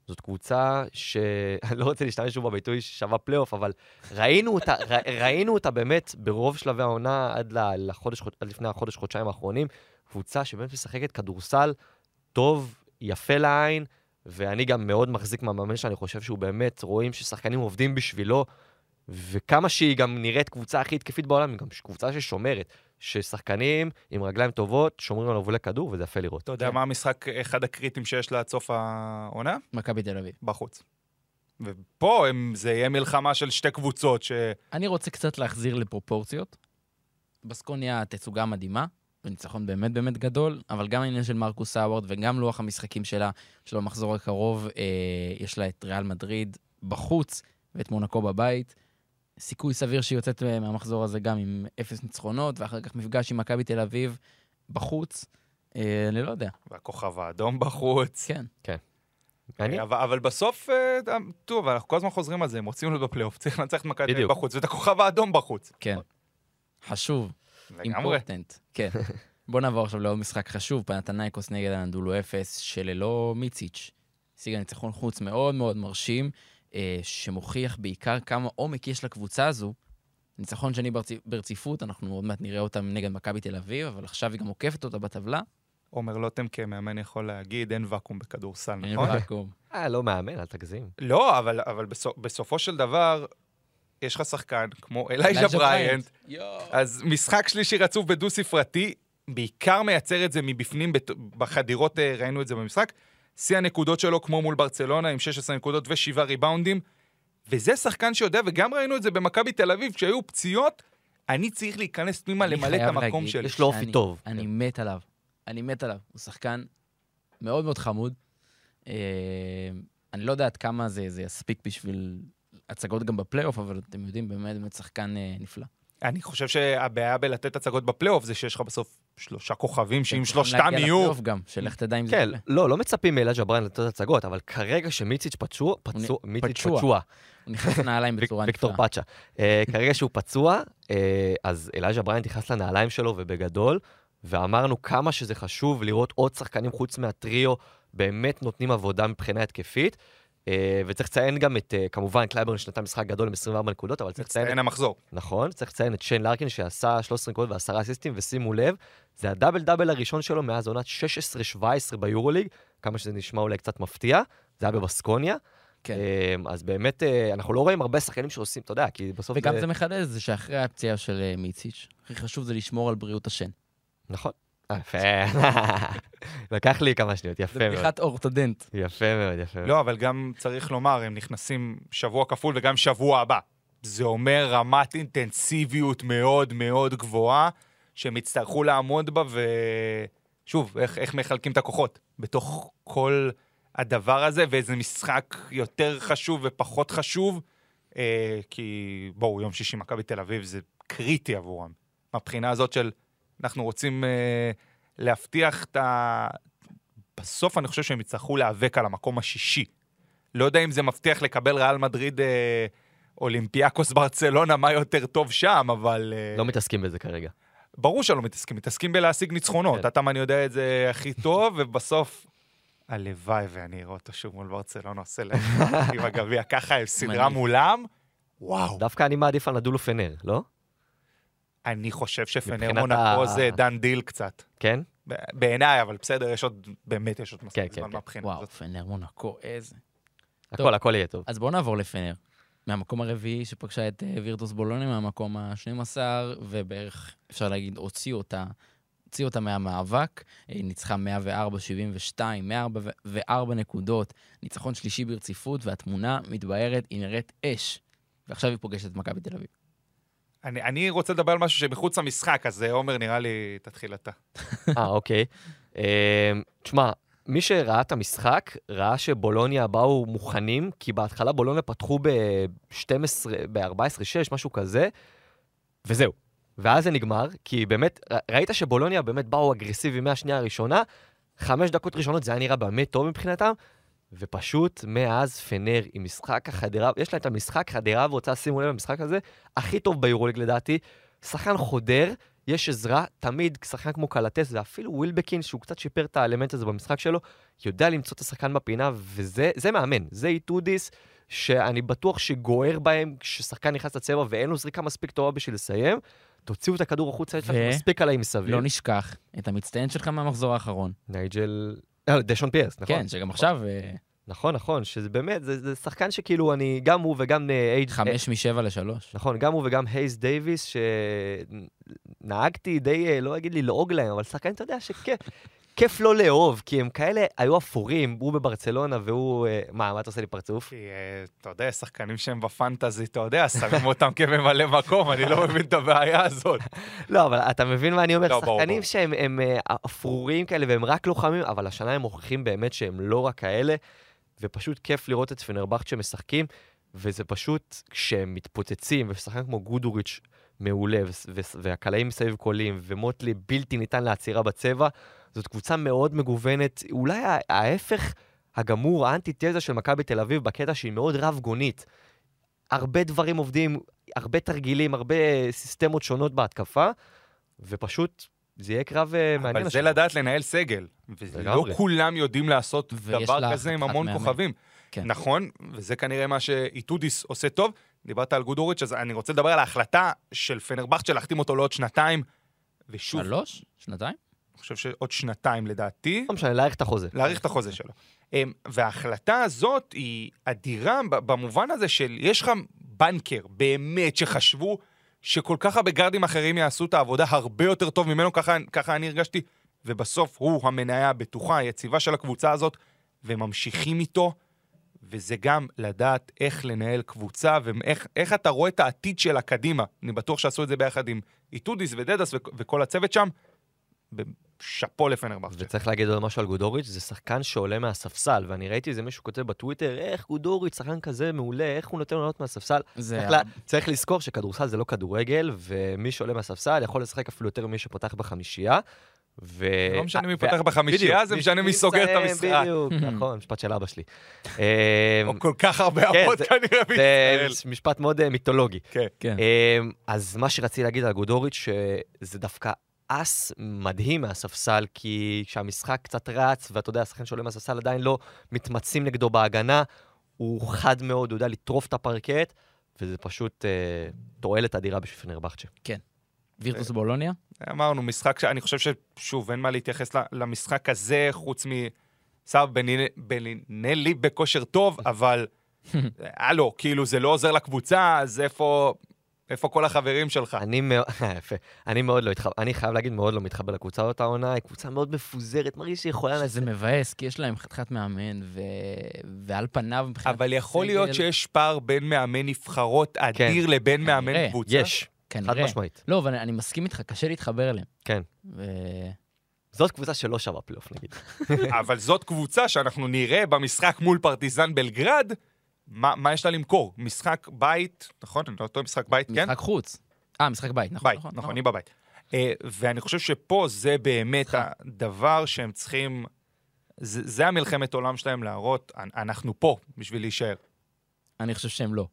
זאת קבוצה שאני (laughs) לא רוצה להשתמש שוב בביטוי ששווה פלייאוף, אבל ראינו אותה, (laughs) ר- ראינו אותה באמת ברוב שלבי העונה עד, לחודש, עד לפני החודש-חודשיים האחרונים. קבוצה שבאמת משחקת כדורסל טוב, יפה לעין, ואני גם מאוד מחזיק מהמאמן שאני חושב שהוא באמת, רואים ששחקנים עובדים בשבילו, וכמה שהיא גם נראית קבוצה הכי התקפית בעולם, היא גם קבוצה ששומרת, ששחקנים עם רגליים טובות שומרים על הובלי כדור, וזה יפה לראות. אתה יודע כן. מה המשחק, אחד הקריטים שיש לה עד סוף העונה? מכבי תל אביב. בחוץ. ופה הם, זה יהיה מלחמה של שתי קבוצות ש... אני רוצה קצת להחזיר לפרופורציות. בסקוניה תצוגה מדהימה, וניצחון באמת באמת גדול, אבל גם העניין של מרקוס האווארד וגם לוח המשחקים שלה, של המחזור הקרוב, אה, יש לה את ריאל מדריד בחוץ ואת מונקו בבית. סיכוי סביר שהיא יוצאת אה, מהמחזור הזה גם עם אפס ניצחונות, ואחר כך מפגש עם מכבי תל אביב בחוץ. אה, אני לא יודע, והכוכב האדום בחוץ. כן. מעניין. אבל, אבל בסוף, אה, טוב, אנחנו כל הזמן חוזרים על זה, הם רוצים להיות בפלייאוף, צריך לנצח את מכבי תל אביב. בחוץ, ואת הכוכב האדום בחוץ. כן. חשוב. לגמרי. אימפורטנט. כן. (laughs) בוא נעבור עכשיו לעוד משחק חשוב, פנתנייקוס נגד האנדולו אפס, שללא מיציץ'. השיגה ניצחון חוץ מאוד מאוד מרשים, אה, שמוכיח בעיקר כמה עומק יש לקבוצה הזו. ניצחון שני ברצ... ברציפות, אנחנו עוד מעט נראה אותם נגד מכבי תל אביב, אבל עכשיו היא גם עוקפת אותה בטבלה. עומר לוטם כמאמן יכול להגיד, אין ואקום בכדורסל, אין נכון? ואקום. (laughs) אה, לא מאמן, אל תגזים. לא, אבל, אבל בסופ, בסופו של דבר, יש לך שחקן כמו אלייז'ה בריינט. אז משחק שלישי רצוף בדו-ספרתי, בעיקר מייצר את זה מבפנים, בחדירות אה, ראינו את זה במשחק. שיא הנקודות שלו כמו מול ברצלונה עם 16 נקודות ושבעה ריבאונדים. וזה שחקן שיודע, וגם ראינו את זה במכבי תל אביב, כשהיו פציעות, אני צריך להיכנס פנימה למלא את המקום להגיד שלי. יש לו אופי טוב. אני כן. מת עליו. אני מת עליו. הוא שחקן מאוד מאוד חמוד. אה, אני לא יודע עד כמה זה, זה יספיק בשביל הצגות גם בפלייאוף, אבל אתם יודעים, באמת באמת שחקן אה, נפלא. אני חושב שהבעיה בלתת הצגות בפלייאוף זה שיש לך בסוף שלושה כוכבים, שאם כן, שלושתם להגיע יהיו... לפלייאוף גם, שלך תדע אם זה כן. לא, לא מצפים מאלייז'ה בראיינט לתת הצגות, אבל כרגע שמיציץ' פצוע, פצוע, מיציץ' פצוע. הוא נכנס לנעליים (laughs) בצורה ויקטור נפלאה. פאצ'ה. אה, כרגע שהוא פצוע, אה, אז אלייז'ה בראיינט נכנס לנעליים שלו ובגדול, ואמרנו כמה שזה חשוב לראות עוד שחקנים חוץ מהטריו, באמת נותנים עבודה מבחינה התקפית. אה, וצריך לציין גם את, אה, כמובן, קלייברן שנתן משחק גדול עם 24 נקודות, אבל צריך לציין מצטיין המחזור. נכון, צריך לציין את שיין לארקין שעשה 13 נקודות ועשרה אסיסטים, ושימו לב, זה הדאבל דאבל הראשון שלו מאז עונת 16-17 ביורוליג, כמה שזה נשמע אולי קצת מפתיע, זה היה בבסקוניה. כן. אמ, אז באמת, אה, אנחנו לא רואים הרבה שחקנים שעושים, אתה יודע, כי בסוף וגם זה... זה מחדד את זה שאחרי הפציעה של מיציץ', הכי חשוב זה לשמור על בריאות השן. נכון. יפה. לקח לי כמה שניות, זה יפה מאוד. בדיחת אורתודנט. יפה מאוד, יפה מאוד. לא, אבל גם צריך לומר, הם נכנסים שבוע כפול וגם שבוע הבא. זה אומר רמת אינטנסיביות מאוד מאוד גבוהה, שהם יצטרכו לעמוד בה, ושוב, איך, איך מחלקים את הכוחות בתוך כל הדבר הזה, ואיזה משחק יותר חשוב ופחות חשוב, אה, כי בואו, יום שישי מכבי תל אביב זה קריטי עבורם. מהבחינה הזאת של אנחנו רוצים אה, להבטיח את ה... בסוף אני חושב שהם יצטרכו להיאבק על המקום השישי. לא יודע אם זה מבטיח לקבל ריאל מדריד אה, אולימפיאקוס ברצלונה, מה יותר טוב שם, אבל... אה, לא מתעסקים בזה כרגע. ברור שלא מתעסקים, מתעסקים בלהשיג ניצחונות. כן. אתה אני יודע את זה הכי טוב, ובסוף... הלוואי ואני אראה אותו שוב מול ברצלונה עושה להם עם הגביע ככה, עם סדרה. מולם. וואו. דווקא אני מעדיף אנדולו פנר, לא? אני חושב שפנר מונקו ה- זה done deal קצת. כן? בעיניי, אבל בסדר, יש עוד, באמת יש עוד כן, מספיק כן, זמן כן. מהבחינה וואו, הזאת. פנר מונקו, איזה. הכל, הכל יהיה טוב. אז בואו נעבור לפנר. מהמקום הרביעי שפגשה את אה, וירטוס בולוני, מהמקום ה-12, ובערך, אפשר להגיד, הוציא אותה, הוציא אותה מהמאבק. היא ניצחה 104-72, 104 נקודות, ניצחון שלישי ברציפות, והתמונה מתבהרת, היא נראית אש. ועכשיו היא פוגשת את מכבי תל אביב. אני, אני רוצה לדבר על משהו שמחוץ למשחק, אז אה, עומר, נראה לי, תתחיל אתה. אה, אוקיי. אמ, תשמע, מי שראה את המשחק, ראה שבולוניה באו מוכנים, כי בהתחלה בולוניה פתחו ב-12, ב-14-6, משהו כזה, וזהו. ואז זה נגמר, כי באמת, ראית שבולוניה באמת באו אגרסיבי מהשנייה הראשונה, חמש דקות ראשונות זה היה נראה באמת טוב מבחינתם, ופשוט מאז פנר עם משחק החדרה, יש לה את המשחק חדרה ורוצה שימו לב למשחק הזה, הכי טוב ביורוליג לדעתי, שחקן חודר, יש עזרה, תמיד שחקן כמו קלטס, ואפילו ווילבקין, שהוא קצת שיפר את האלמנט הזה במשחק שלו, יודע למצוא את השחקן בפינה, וזה זה מאמן, זה איטודיס, שאני בטוח שגוער בהם כששחקן נכנס לצבע ואין לו זריקה מספיק טובה בשביל לסיים, תוציאו את הכדור החוצה, יש לכם ו- מספיק קלעים מסביב. לא נשכח את המצטיין שלך מהמחזור האחרון. נייג'ל... אה, דישון פייר, נכון. כן, שגם עכשיו אה, נכון, נכון, שזה באמת, זה, זה שחקן שכאילו אני, גם הוא וגם אה, אייג'... חמש משבע לשלוש. נכון, גם הוא וגם הייז דייוויס, שנהגתי די, אה, לא אגיד ללעוג להם, אבל שחקן, אתה יודע, שכיף כיף לא לאהוב, כי הם כאלה היו אפורים, הוא בברצלונה והוא... אה, מה, מה אתה עושה לי פרצוף? כי, אה, אתה יודע, שחקנים שהם בפנטזי, אתה יודע, שמים אותם כממלא מקום, אני לא (laughs) מבין את הבעיה הזאת. לא, אבל אתה מבין מה אני אומר? לא, שחקנים. שהם הם, אה, אפרורים כאלה והם רק לוחמים, אבל השנה הם מוכיחים באמת שהם לא רק כאלה, ופשוט כיף לראות את פנרבכט שמשחקים, וזה פשוט, כשהם מתפוצצים, ושחקן כמו גודוריץ' מעולה, והקלעים מסביב קולים, ומוטלי בלתי ניתן לעצירה בצבע, זאת קבוצה מאוד מגוונת, אולי ההפך הגמור, האנטיתזה של מכבי תל אביב, בקטע שהיא מאוד רב-גונית. הרבה דברים עובדים, הרבה תרגילים, הרבה סיסטמות שונות בהתקפה, ופשוט זה יהיה קרב אה, מעניין. אבל זה. לדעת לנהל סגל. ולא. כולם יודעים לעשות דבר כזה עם המון מאמן. כוכבים. כן. נכון, וזה כנראה מה שאיטודיס עושה טוב. דיברת על גודוריץ', אז אני רוצה לדבר על ההחלטה של פנרבכט של להחתים אותו לעוד שנתיים. ושוב, שלוש? שנתיים? אני חושב שעוד שנתיים לדעתי. לא משנה, להאריך את החוזה. להאריך את החוזה שלו. אמ, וההחלטה הזאת היא אדירה במובן הזה של יש לך בנקר, באמת, שחשבו שכל כך הרבה גארדים אחרים יעשו את העבודה הרבה יותר טוב ממנו, ככה, ככה אני הרגשתי, ובסוף הוא המניה הבטוחה, היציבה של הקבוצה הזאת, וממשיכים איתו, וזה גם לדעת איך לנהל קבוצה, ואיך איך אתה רואה את העתיד שלה קדימה. אני בטוח שעשו את זה ביחד עם איטודיס ודדס וכ- וכל הצוות שם. שאפו לפנרבכט. וצריך להגיד עוד משהו על גודוריץ', זה שחקן שעולה מהספסל, ואני ראיתי איזה מישהו כותב בטוויטר, איך גודוריץ', שחקן כזה מעולה, איך הוא נותן לו לעלות מהספסל. זה... צריך, לה, צריך לזכור שכדורסל זה לא כדורגל, ומי שעולה מהספסל יכול לשחק אפילו יותר ממי שפותח בחמישייה. ו... לא משנה מי ו- פותח בחמישייה, זה משנה מי סוגר את המשחק. בדיוק, (laughs) נכון, משפט של אבא שלי. אמ, או כל כך הרבה כן, אבות זה- כנראה זה בישראל. משפט מאוד אה, מיתולוגי. כן. כן. אמ, אז מה שרציתי להגיד על גודוריץ', שזה דווקא אס מדהים מהספסל, כי כשהמשחק קצת רץ, ואתה יודע, השחקן שעולה מהספסל עדיין לא מתמצים נגדו בהגנה, הוא חד מאוד, הוא יודע לטרוף את הפרקט, וזה פשוט אה, תועלת אדירה בשביל פנרבכצ'ה. וירטוס בולוניה? אמרנו, משחק שאני חושב ששוב, אין מה להתייחס ל- למשחק הזה, חוץ מ... סבא בנינלי בכושר טוב, (laughs) אבל הלו, כאילו זה לא עוזר לקבוצה, אז איפה... איפה כל החברים שלך? אני מאוד, (laughs) יפה, אני מאוד לא מתחבר, אני חייב להגיד, מאוד לא מתחבר לקבוצה אותה עונה, היא קבוצה מאוד מפוזרת, מרגיש שהיא יכולה זה מבאס, כי יש להם חתיכת מאמן, ו... ועל פניו מבחינת אבל יכול להיות שיש פער בין מאמן נבחרות אדיר לבין מאמן כנראה. קבוצה? יש, חד כנראה. משמעית. לא, אבל אני מסכים איתך, קשה להתחבר אליהם. כן. ו... זאת קבוצה שלא שווה פלייאוף נגיד. (laughs) אבל זאת קבוצה שאנחנו נראה במשחק מול פרטיזן בלגרד, מה, מה יש לה למכור? משחק בית, נכון? אני לא טועה, משחק בית, כן? משחק חוץ. אה, משחק בית, נכון. בית, נכון, היא בבית. אה, ואני חושב שפה זה באמת הדבר שהם צריכים, זה, זה המלחמת עולם שלהם להראות, אנ- אנחנו פה בשביל להישאר. אני חושב שהם לא.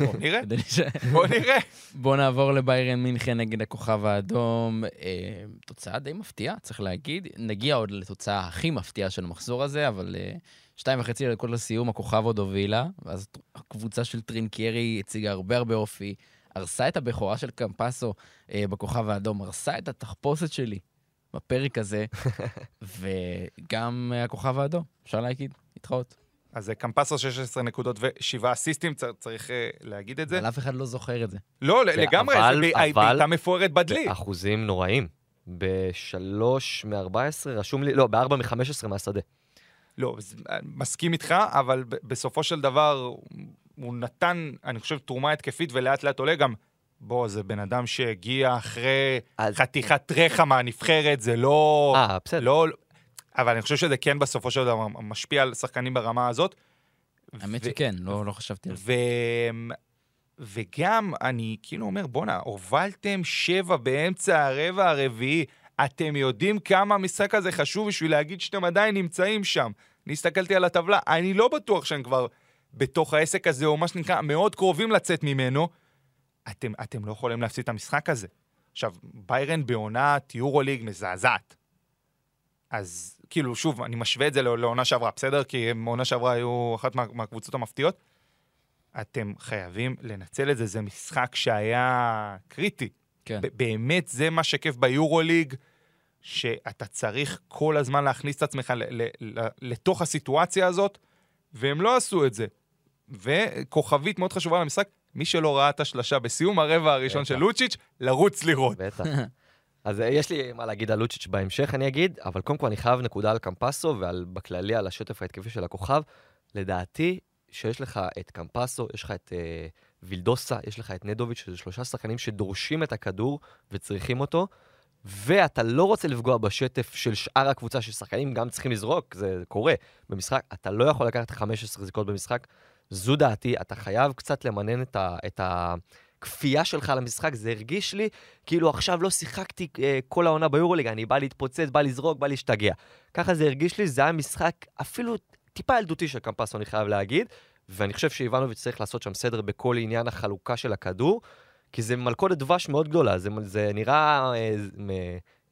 בוא נראה, כדי להישאר. בוא נראה. בואו נעבור לביירן מינכן נגד הכוכב האדום. אה, תוצאה די מפתיעה, צריך להגיד. נגיע עוד לתוצאה הכי מפתיעה של המחזור הזה, אבל אה, שתיים וחצי דקות לסיום, הכוכב עוד הובילה, ואז הקבוצה של טרינקיירי הציגה הרבה הרבה אופי, הרסה את הבכורה של קמפסו אה, בכוכב האדום, הרסה את התחפושת שלי בפרק הזה, (laughs) וגם הכוכב האדום, אפשר להגיד, להתחאות. אז זה קמפסו 16 נקודות ושבעה אסיסטים, צר- צריך אה, להגיד את זה. אבל אף אחד לא זוכר את זה. לא, זה- לגמרי, אבל- זה בעיטה מפוארת בדלי. אחוזים נוראים. בשלוש מ-14 רשום לי, לא, בארבע מ-15 מהשדה. לא, אה, מסכים איתך, אבל ב- בסופו של דבר, הוא נתן, אני חושב, תרומה התקפית ולאט לאט עולה גם. בוא, זה בן אדם שהגיע אחרי אז- חתיכת רחם מהנבחרת, זה לא... אה, בסדר. לא... אבל אני חושב שזה כן בסופו של דבר משפיע על שחקנים ברמה הזאת. האמת ו- שכן, לא לא חשבתי על זה. ו... וגם, אני כאילו אומר, בואנה, הובלתם שבע באמצע הרבע הרביעי. אתם יודעים כמה המשחק הזה חשוב בשביל להגיד שאתם עדיין נמצאים שם. אני הסתכלתי על הטבלה, אני לא בטוח שהם כבר בתוך העסק הזה, או מה שנקרא, מאוד קרובים לצאת ממנו. אתם, אתם לא יכולים להפסיד את המשחק הזה. עכשיו, ביירן בעונת יורוליג מזעזעת. אז כאילו, שוב, אני משווה את זה לא- לעונה שעברה, בסדר? כי עונה שעברה היו אחת מה, מהקבוצות המפתיעות. אתם חייבים לנצל את זה, זה משחק שהיה קריטי. כן. באמת זה מה שכיף ביורוליג, שאתה צריך כל הזמן להכניס את עצמך לתוך הסיטואציה הזאת, והם לא עשו את זה. וכוכבית מאוד חשובה למשחק, מי שלא ראה את השלשה בסיום הרבע הראשון. של לוצ'יץ', לרוץ לראות. בטח. אז אה, יש לי מה להגיד על לוצ'יץ' בהמשך, אני אגיד, אבל קודם כל אני חייב נקודה על קמפסו ובכללי על השטף ההתקפי של הכוכב. לדעתי, שיש לך את קמפסו, יש לך את אה, וילדוסה, יש לך את נדוביץ', שזה שלושה שחקנים שדורשים את הכדור וצריכים אותו, ואתה לא רוצה לפגוע בשטף של שאר הקבוצה, ששחקנים גם צריכים לזרוק, זה קורה במשחק, אתה לא יכול לקחת 15 זריקות במשחק. זו דעתי, אתה חייב קצת למנן את, ה, את הכפייה שלך למשחק. זה הרגיש לי כאילו עכשיו לא שיחקתי אה, כל העונה ביורוליג, אני בא להתפוצץ, בא לזרוק, בא להשתגע. ככה זה הרגיש לי, זה היה משחק אפילו טיפה ילדותי של קמפסו, אני חייב להגיד, ואני חושב שאיבנוביץ' צריך לעשות שם סדר בכל עניין החלוקה של הכדור, כי זה מלכודת דבש מאוד גדולה, זה, זה נראה אה, מ-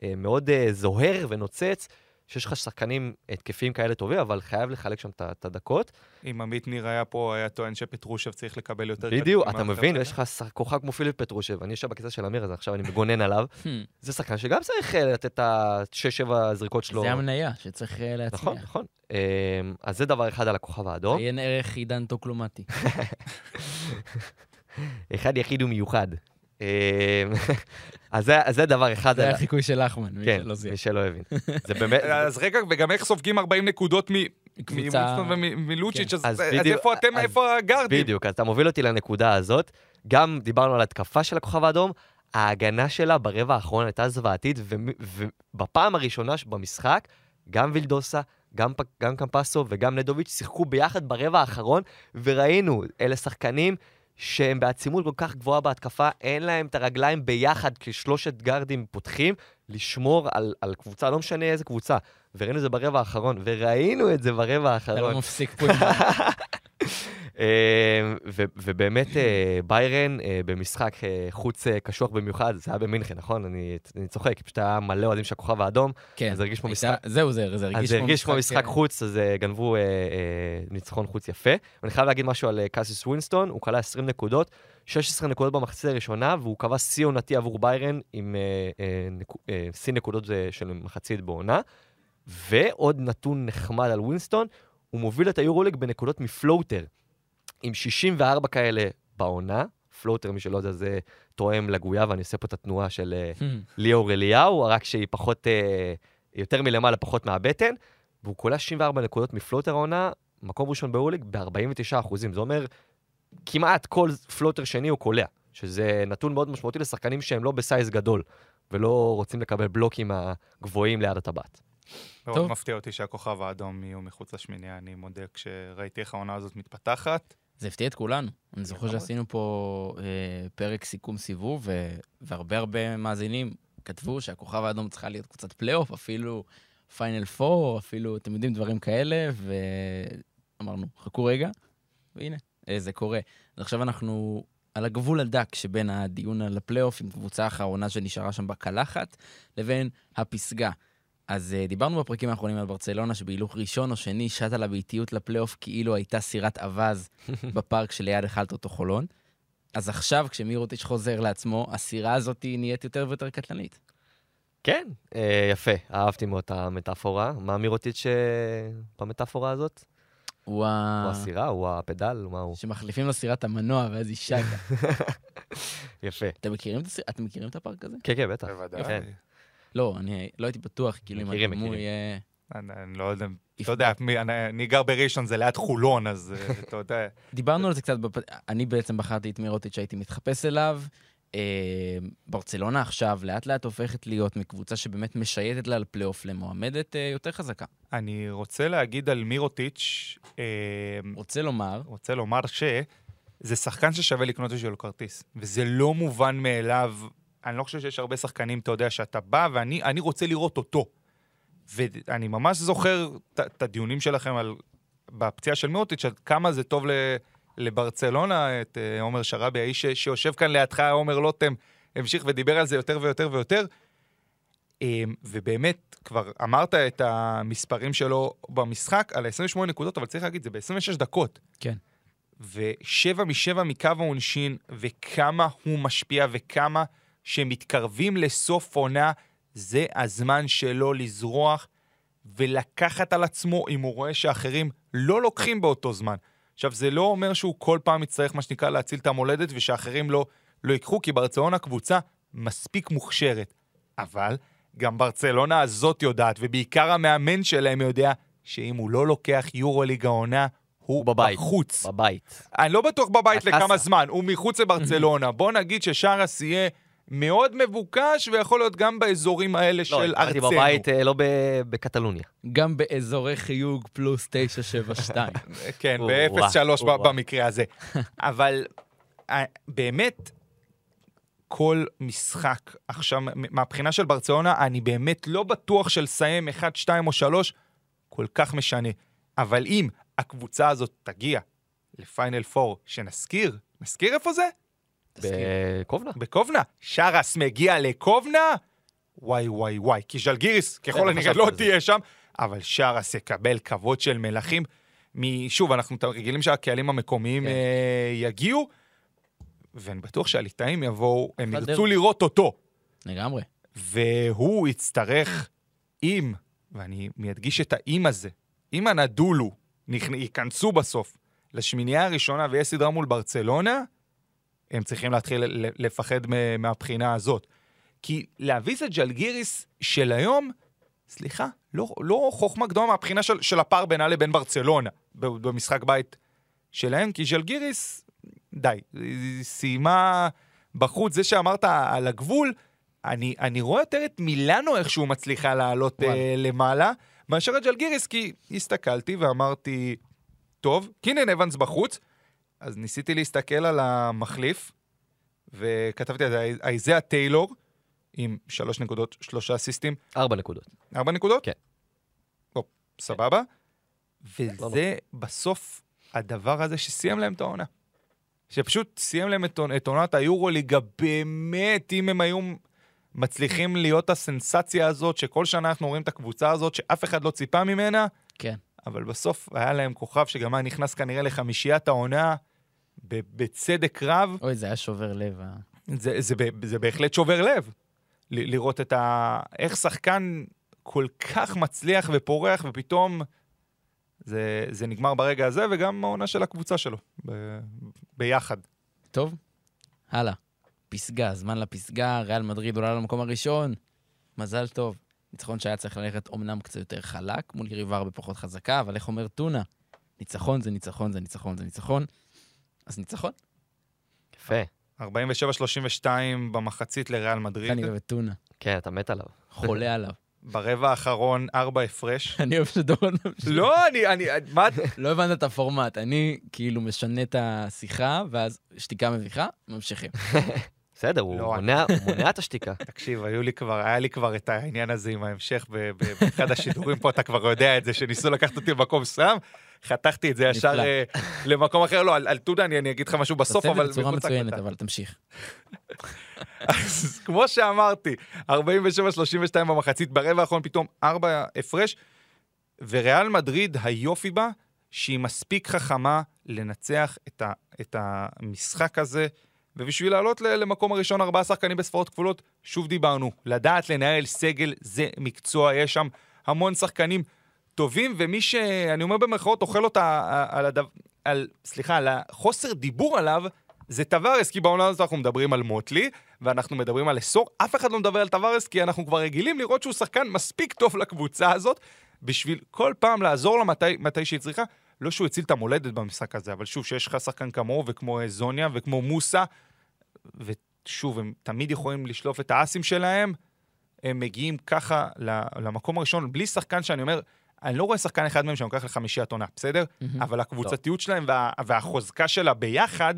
אה, מאוד אה, זוהר ונוצץ. שיש לך שחקנים התקפיים כאלה טובים, אבל חייב לחלק שם את הדקות. אם עמית ניר היה פה, היה טוען שפטרושב צריך לקבל יותר... בדיוק, אתה מבין. יש לך כוכב כמו פיליפ פטרושב, אני יושב בכיסא של אמיר, אז עכשיו אני (laughs) מגונן עליו. Hmm, זה שחקן שגם צריך אה, לתת את ה-6-7 זריקות שלו. זה המניה שצריך אה, להצליח. נכון, נכון. אמ, אז זה דבר אחד על הכוכב האדום. עיין ערך עידן טוקלומטי. (laughs) אחד יחיד ומיוחד. אמ, (laughs) אז זה- אז זה דבר אחד. זה על- היה חיקוי של אחמן, מי כן, שלא זיהה. מי שלא הבין. זה באמת... (laughs) אז רגע, וגם איך סופגים 40 נקודות מ... קבוצה... ומלוצ'יץ', כן. אז איפה אתם, איפה הגארדים? בדיוק, אז אתה מוביל אותי לנקודה הזאת. גם דיברנו על התקפה של הכוכב האדום, ההגנה שלה ברבע האחרון הייתה זוועתית, ובפעם הראשונה במשחק, גם וילדוסה, גם, גם קמפסו וגם נדוביץ' שיחקו ביחד ברבע האחרון, וראינו, אלה שחקנים שהם בעצימות כל כך גבוהה בהתקפה, אין להם את הרגליים ביחד כשלושת גארדים פותחים, לשמור על, על קבוצה, לא משנה איזה קבוצה. וראינו את זה ברבע האחרון, וראינו את זה ברבע אתה האחרון. לא מפסיק פה. (laughs) אה, ובאמת אה, ביירן אה, במשחק חוץ קשוח במיוחד, זה היה במינכן, נכון? אני אני צוחק, פשוט היה מלא אוהדים של הכוכב האדום, כן. אז זה הרגיש כמו משחק... זהו, זה זה אז הרגיש זה הרגיש כמו משחק חוץ, אז גנבו ניצחון חוץ יפה. ואני חייב להגיד משהו על קאסיס ווינסטון, הוא קלע 20 נקודות, 16 נקודות במחצית הראשונה, והוא קבע שיא עונתי עבור ביירן עם שיא נקודות של מחצית בעונה. ועוד נתון נחמד על ווינסטון, הוא מוביל את היורוליג בנקודות מ floater, עם 64 כאלה בעונה. floater, מי שלא יודע, זה תואם לגויה, ואני עושה פה את התנועה של אה, ליאור אליהו, רק שהיא פחות, אה, יותר מלמעלה, פחות מהבטן, והוא קולע 64 נקודות מ floater העונה, מקום ראשון ביורוליג ב-49 אחוזים. זה אומר, כמעט כל floater שני הוא קולע, שזה נתון מאוד משמעותי לשחקנים שהם לא ב size גדול, ולא רוצים לקבל בלוקים מהגבוהים ליד הטבעת. מאוד טוב. מפתיע אותי שהכוכב האדום יהיו מחוץ לשמינייה, אני מודה, כשראיתי איך העונה הזאת מתפתחת. זה הפתיע את כולנו. אני זוכר לגמרי. שעשינו פה אה, פרק סיכום סיבוב, ו- והרבה הרבה מאזינים כתבו שהכוכב האדום צריכה להיות קבוצת פלייאוף, אפילו פיינל פור, אפילו, אתם יודעים, דברים כאלה, ואמרנו, חכו רגע, והנה, אה, זה קורה. אז עכשיו אנחנו על הגבול הדק שבין הדיון על הפלייאוף עם קבוצה האחרונה שנשארה שם בקלחת, לבין הפסגה. אז uh, דיברנו בפרקים האחרונים על ברצלונה, שבהילוך ראשון או שני שטה לה באיטיות לפלייאוף כאילו הייתה סירת אווז (laughs) בפארק שליד היכל טוטו חולון. אז עכשיו, כשמירוטיץ' חוזר לעצמו, הסירה הזאת נהיית יותר ויותר קטלנית. כן, אה, יפה, אהבתי מאוד את המטאפורה. מה מירוטיץ' אה, במטאפורה הזאת? הוא הוא ה... הסירה, הוא הפדל, מה הוא? שמחליפים לו סירת המנוע, ואז היא שטה. (laughs) יפה. אתם מכירים את הסיר- אתם מכירים את הפארק הזה? כן, כן, בטח. בוודאי. לא, אני לא הייתי בטוח, כאילו, אם הדימוי... אה, אני לא יודע, אתה יודע, אני גר בראשון, זה ליד חולון, אז אה, (laughs) אתה יודע. דיברנו על זה קצת. אני בעצם בחרתי את מירוטיץ' שהייתי מתחפש אליו. אה, ברצלונה עכשיו לאט לאט הופכת להיות מקבוצה שבאמת משייטת לה על פלייאוף למועמדת אה, יותר חזקה. אני רוצה להגיד על מירוטיץ', רוצה לומר, רוצה לומר שזה שחקן ששווה לקנות בשבילו כרטיס, וזה לא מובן מאליו. אני לא חושב שיש הרבה שחקנים, אתה יודע, שאתה בא ואני אני רוצה לראות אותו. ואני ממש זוכר את- הדיונים שלכם על, בפציעה של מירוטיץ', עד כמה זה טוב ל, לברצלונה, את אה, עומר שראבי, האיש שיושב כאן לידך, עומר לוטם, המשיך ודיבר על זה יותר ויותר ויותר. אה, ובאמת, כבר אמרת את המספרים שלו במשחק על 28 נקודות, אבל צריך להגיד, זה ב-26 דקות. כן. ושבע משבע מקו העונשין, וכמה הוא משפיע, וכמה שמתקרבים לסוף עונה, זה הזמן שלו לזרוח ולקחת על עצמו אם הוא רואה שאחרים לא לוקחים באותו זמן. עכשיו, זה לא אומר שהוא כל פעם יצטרך, מה שנקרא, להציל את המולדת ושאחרים לא, לא ייקחו, כי ברצלונה קבוצה מספיק מוכשרת. אבל גם ברצלונה הזאת יודעת, ובעיקר המאמן שלהם יודע, שאם הוא לא לוקח יורו ליגה עונה, הוא בבית. בחוץ. בבית. אני לא בטוח בבית הקאסה. לכמה זמן, הוא מחוץ (clears throat) לברצלונה. בוא נגיד ששרס יהיה מאוד מבוקש, ויכול להיות גם באזורים האלה לא, של ארצנו. בבית, אה, לא ב- בקטלוניה. גם באזורי חיוג פלוס 972. (laughs) כן, או, ב-0-3 או, או. במקרה הזה. (laughs) אבל אה, באמת, כל משחק עכשיו, מהבחינה של ברצלונה, אני באמת לא בטוח שלסיים 1, 2 או 3 כל כך משנה. אבל אם הקבוצה הזאת תגיע לפיינל 4, שנזכיר, נזכיר איפה זה? בקובנה. בקובנה. שרס מגיע לקובנה? וואי וואי וואי. כי ז'לגיריס כן, ככל הנראה לא. תהיה שם, אבל שרס יקבל כבוד של מלכים. שוב, אנחנו רגילים שהקהלים המקומיים כן. אה, יגיעו, ואני בטוח שהליטאים יבואו, הם. ירצו לראות אותו. לגמרי. והוא יצטרך, אם, ואני מדגיש את האם הזה, אם הנדולו ייכנסו בסוף לשמינייה הראשונה ויש סדרה מול ברצלונה, הם צריכים להתחיל לפחד מהבחינה הזאת. כי להביס את ג'לגיריס של היום, סליחה, לא, לא חוכמה גדולה מהבחינה של, של הפער בינה לבין ברצלונה במשחק בית שלהם, כי ז'לגיריס, די, היא סיימה בחוץ, זה שאמרת על הגבול, אני, אני רואה יותר את מילאנו איכשהו מצליחה לעלות. אה, למעלה, מאשר את ג'לגיריס, כי הסתכלתי ואמרתי, טוב, קינן אבנס בחוץ, אז ניסיתי להסתכל על המחליף, וכתבתי על זה, אייזאה טיילור, עם שלוש נקודות, שלושה אסיסטים, ארבע נקודות. ארבע נקודות? כן. טוב, סבבה. לא וזה בסוף הדבר הזה שסיים להם את העונה. שפשוט סיים להם את, עונת היורוליגה, באמת, אם הם היו מצליחים להיות הסנסציה הזאת, שכל שנה אנחנו רואים את הקבוצה הזאת, שאף אחד לא ציפה ממנה, כן. אבל בסוף היה להם כוכב שגם היה נכנס כנראה לחמישיית העונה, בצדק רב. אוי, זה היה שובר לב. אה. זה, זה, ב- זה בהחלט שובר לב, ל- לראות את ה... איך שחקן כל כך מצליח ופורח, ופתאום זה, זה נגמר ברגע הזה, וגם העונה של הקבוצה שלו, ב- ביחד. טוב, הלאה. פסגה, זמן לפסגה, ריאל מדריד עולה למקום הראשון. מזל טוב. ניצחון שהיה צריך ללכת אומנם קצת יותר חלק, מול יריבה הרבה פחות חזקה, אבל איך אומר טונה? ניצחון זה ניצחון זה ניצחון זה ניצחון. אז ניצחון. יפה. 47-32 במחצית לריאל מדריד. אני אוהב את טונה. כן, אתה מת עליו. חולה עליו. ברבע האחרון, ארבע הפרש. (laughs) אני אוהב שדורון ממשיך. לא, אני, אני, מה... לא הבנת את הפורמט. אני כאילו משנה את השיחה, ואז שתיקה מביכה, ממשיכים. (laughs) בסדר, הוא לא, מונע הוא מונע את השתיקה. (laughs) תקשיב, היו לי כבר, היה לי כבר את העניין הזה עם ההמשך באחד השידורים פה, אתה כבר יודע את זה, שניסו לקחת אותי למקום מסוים, חתכתי את זה ישר. אה, למקום אחר. לא, על, על טודה אני, אני אגיד לך משהו בסוף, תעשה את אבל... זה בצורה מצוינת. אבל תמשיך. אז כמו שאמרתי, 47-32 במחצית, ברבע האחרון פתאום ארבע הפרש, וריאל מדריד, היופי בה, שהיא מספיק חכמה לנצח את, ה, את המשחק הזה, ובשביל לעלות למקום הראשון ארבעה שחקנים בספרות כפולות, שוב דיברנו, לדעת לנהל סגל זה מקצוע, יש שם המון שחקנים טובים, ומי שאני אומר במרכאות אוכל אותה על, הדו, על, סליחה, על החוסר דיבור עליו, זה טווארס, כי בעונה הזאת אנחנו מדברים על מוטלי, ואנחנו מדברים על אסור, אף אחד לא מדבר על טווארס, כי אנחנו כבר רגילים לראות שהוא שחקן מספיק טוב לקבוצה הזאת, בשביל כל פעם לעזור לה מתי, מתי שהיא צריכה. לא שהוא הציל את המולדת במשחק הזה, אבל שוב, שיש לך שחקן כמוהו וכמו אה, זוניה וכמו מוסה, שוב, הם תמיד יכולים לשלוף את האסים שלהם, הם מגיעים ככה למקום הראשון, בלי שחקן שאני אומר, אני לא רואה שחקן אחד מהם שאני לוקח לחמישיית עונה, בסדר? מהמם. אבל הקבוצתיות שלהם וה, והחוזקה שלה ביחד,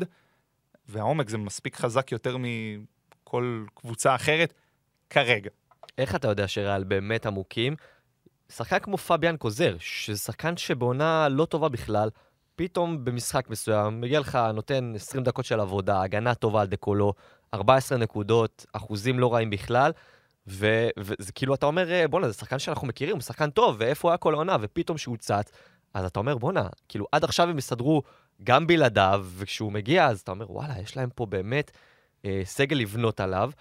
והעומק זה מספיק חזק יותר מכל קבוצה אחרת, כרגע. איך אתה יודע שריאל באמת עמוקים? שחקן כמו פביאן קוזר, שזה שחקן שבעונה לא טובה בכלל, פתאום במשחק מסוים, מגיע לך, נותן 20 דקות של עבודה, הגנה טובה על דקולו, 14 נקודות, אחוזים לא רעים בכלל, ו- וזה כאילו, אתה אומר, "אה, בואנה, זה שחקן שאנחנו מכירים, הוא שחקן טוב, ואיפה הוא היה כל העונה, ופתאום שהוא צץ, אז אתה אומר, בואנה, כאילו, עד עכשיו הם הסתדרו גם בלעדיו, וכשהוא מגיע, אז אתה אומר, וואלה, יש להם פה באמת אה, סגל לבנות עליו.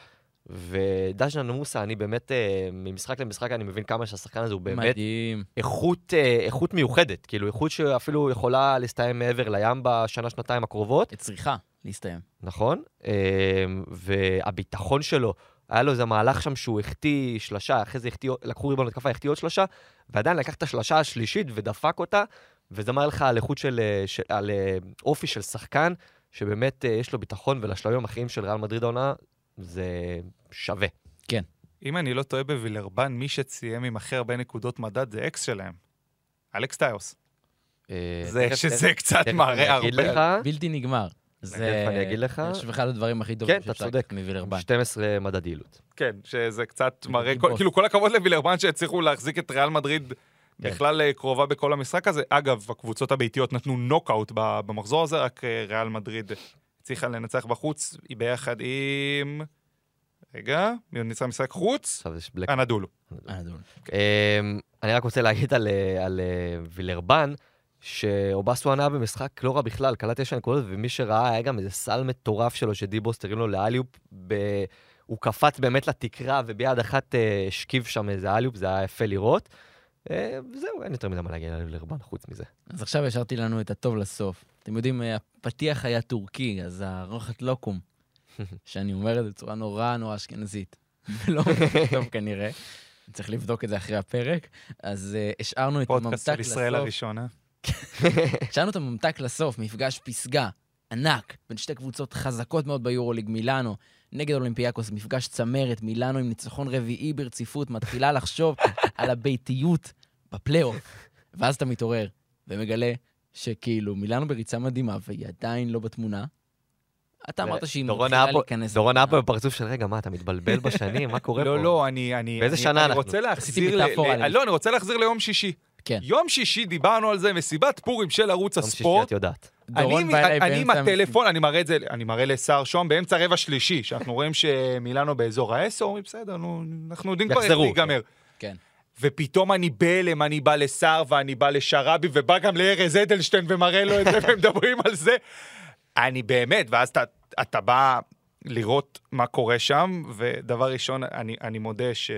ודז'אן מוסה, אני באמת, אה, ממשחק למשחק, אני מבין כמה שהשחקן הזה הוא באמת מדהים. איכות, אה, איכות מיוחדת. כאילו, איכות שאפילו יכולה להסתיים מעבר לים בשנה-שנתיים הקרובות, צריכה להסתיים. נכון? אה, והביטחון שלו, היה לו איזה מהלך שם שהוא החטיא שלושה, אחרי זה החטיא, לקחו ריבון התקפה, החטיא עוד שלושה, ועדיין לקח את השלושה השלישית ודפק אותה, וזה מראה לך על איכות של, אה, של על אה, אופי של שחקן, שבאמת אה, יש לו ביטחון, ולשלבים האחרים של ריאל מדריד העונה, זה שווה. אם אני לא טועה בווילרבן, מי שסיים עם הכי הרבה נקודות מדד זה אקס שלהם. אלכס טיוס. זה, שזה קצת מראה הרבה. בלתי נגמר. זה... תכף אני אגיד לך. אני חושב אחד הדברים הכי טובים כן, אתה צודק. מווילרבן. 12 מדד יעילות. כן, שזה קצת מראה, כל-. כאילו כל הכבוד לווילרבן שהצליחו להחזיק את ריאל מדריד כן. בכלל אה, קרובה בכל המשחק הזה. אגב, הקבוצות הביתיות נתנו נוקאוט במחזור הזה, רק אה, ריאל מדריד הצליחה לנצח בחוץ, היא ביחד עם... רגע, מי עוד ניצח משחק חוץ? עכשיו יש בלק אנדולו. דול. אמ, אני רק רוצה להגיד על, על אה, וילרבן, שאובסוהאן נתן משחק לא רע בכלל, קלע תשע נקודות, ומי שראה היה גם איזה סל מטורף שלו שדי בוסט הרים לו ל alley-oop. ב... הוא קפץ באמת לתקרה, וביד אחת אה, השכיב שם איזה alley-oop, זה היה יפה לראות. אה, וזהו, אין יותר מדי מה להגיד על וילרבן חוץ מזה. אז עכשיו השארתי לנו את הטוב לסוף. אתם יודעים, אה, הפתיח היה טורקי, אז הרחת לוקום, (laughs) שאני אומר את זה בצורה נורא נורא אשכנזית. (laughs) לא טוב כנראה. צריך לבדוק את זה אחרי הפרק. אז השארנו את פודקאסט הממתק של ישראל לסוף. (laughs) השארנו את הממתק לסוף, מפגש פסגה ענק בין שתי קבוצות חזקות מאוד ביורוליג, מילאנו נגד אולימפיאקוס, מפגש צמרת, מילאנו עם ניצחון רביעי ברציפות, מתחילה לחשוב (laughs) על הביתיות בפלייאוף. ואז אתה מתעורר ומגלה שכאילו מילאנו בריצה מדהימה והיא עדיין לא בתמונה. אתה אמרת שהיא מתחילה להיכנס. דורון לתמונה. בפרצוף של, רגע, מה, אתה מתבלבל בשנים? מה קורה פה? לא, לא, אני... אני באיזה אני- שנה אני אנחנו? רוצה להחזיר... לא, אני רוצה להחזיר ליום שישי. כן. יום שישי דיברנו על זה, מסיבת פורים של ערוץ יום שישי, הספורט. את יודעת. דורון אני, בא אליי אני עם באמצע הטלפון, אני מראה את זה, אני מראה לשר שוהם באמצע רבע שלישי, שאנחנו רואים שמילאנו באזור העשר, אומרים, בסדר, נו, אנחנו יודעים כבר איך זה ייגמר. כן. ופתאום אני בהלם, אני בא לסער ואני בא לשרבי, ובא גם לארז אדלשטיין ומראה לו את זה, ומדברים על זה. אני באמת, ואז אתה, אתה בא לראות מה קורה שם, ודבר ראשון, אני, אני מודה ש...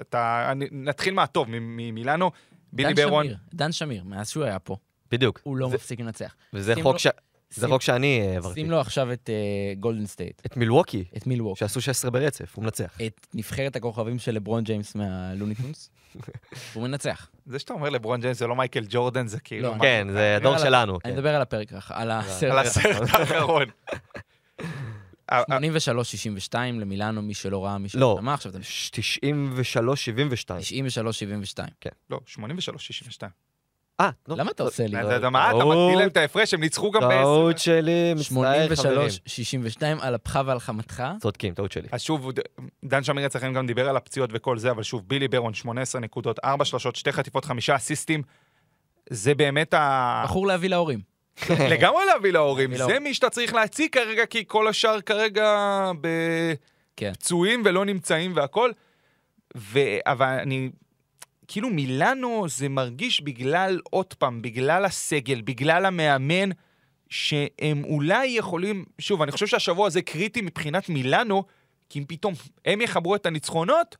אתה, אני, נתחיל מהטוב, מ- ממילאנו, בילי ברון. שמיר, דן שמיר, מאז שהוא היה פה, בדיוק. הוא לא זה- מפסיק לנצח. וזה חוק לו- ש- זה שים- חוק שאני אה, העברתי. שים לו עכשיו את גולדן סטייט, את מילווקי, את מילווק. שעשו 16 ברצף, הוא מנצח. את נבחרת הכוכבים של לברון ג'יימס מהלוניטונס, (laughs) הוא מנצח. זה שאתה אומר לברון ג'יימס זה לא מייקל ג'ורדן, זה כאילו... לא, כן, זה הדור שלנו. אני כן. מדבר על הפרק, על. הסרט האחרון. (laughs) אה, 83-62 למילאנו, מי שלא ראה, מי שלא לא. שמע, עכשיו אתם... 93-72. 93-72. לא, 83-62. אה, לא. למה אתה עושה לי? אתה יודע מה, אתה מגדיל להם את ההפרש, הם ניצחו גם טעות בעשר. שלי, מצטער חברים. 83-62 על אפך ועל חמתך. צודקים, טעות שלי. אז שוב, דן שמיר אצלכם גם דיבר על הפציעות וכל זה, אבל שוב, בילי ברון, 18 נקודות, 4 שלושות, 2 חטיפות, 5 אסיסטים. זה באמת ה... בחור להביא להורים. (laughs) לגמרי להביא להורים. זה. מי שאתה צריך להציג כרגע, כי כל השאר כרגע כן. בפצועים ולא נמצאים והכל. ו... אבל אני... כאילו מילאנו זה מרגיש בגלל, עוד פעם, בגלל הסגל, בגלל המאמן, שהם אולי יכולים... שוב, אני חושב שהשבוע הזה קריטי מבחינת מילאנו, כי אם פתאום הם יחברו את הניצחונות,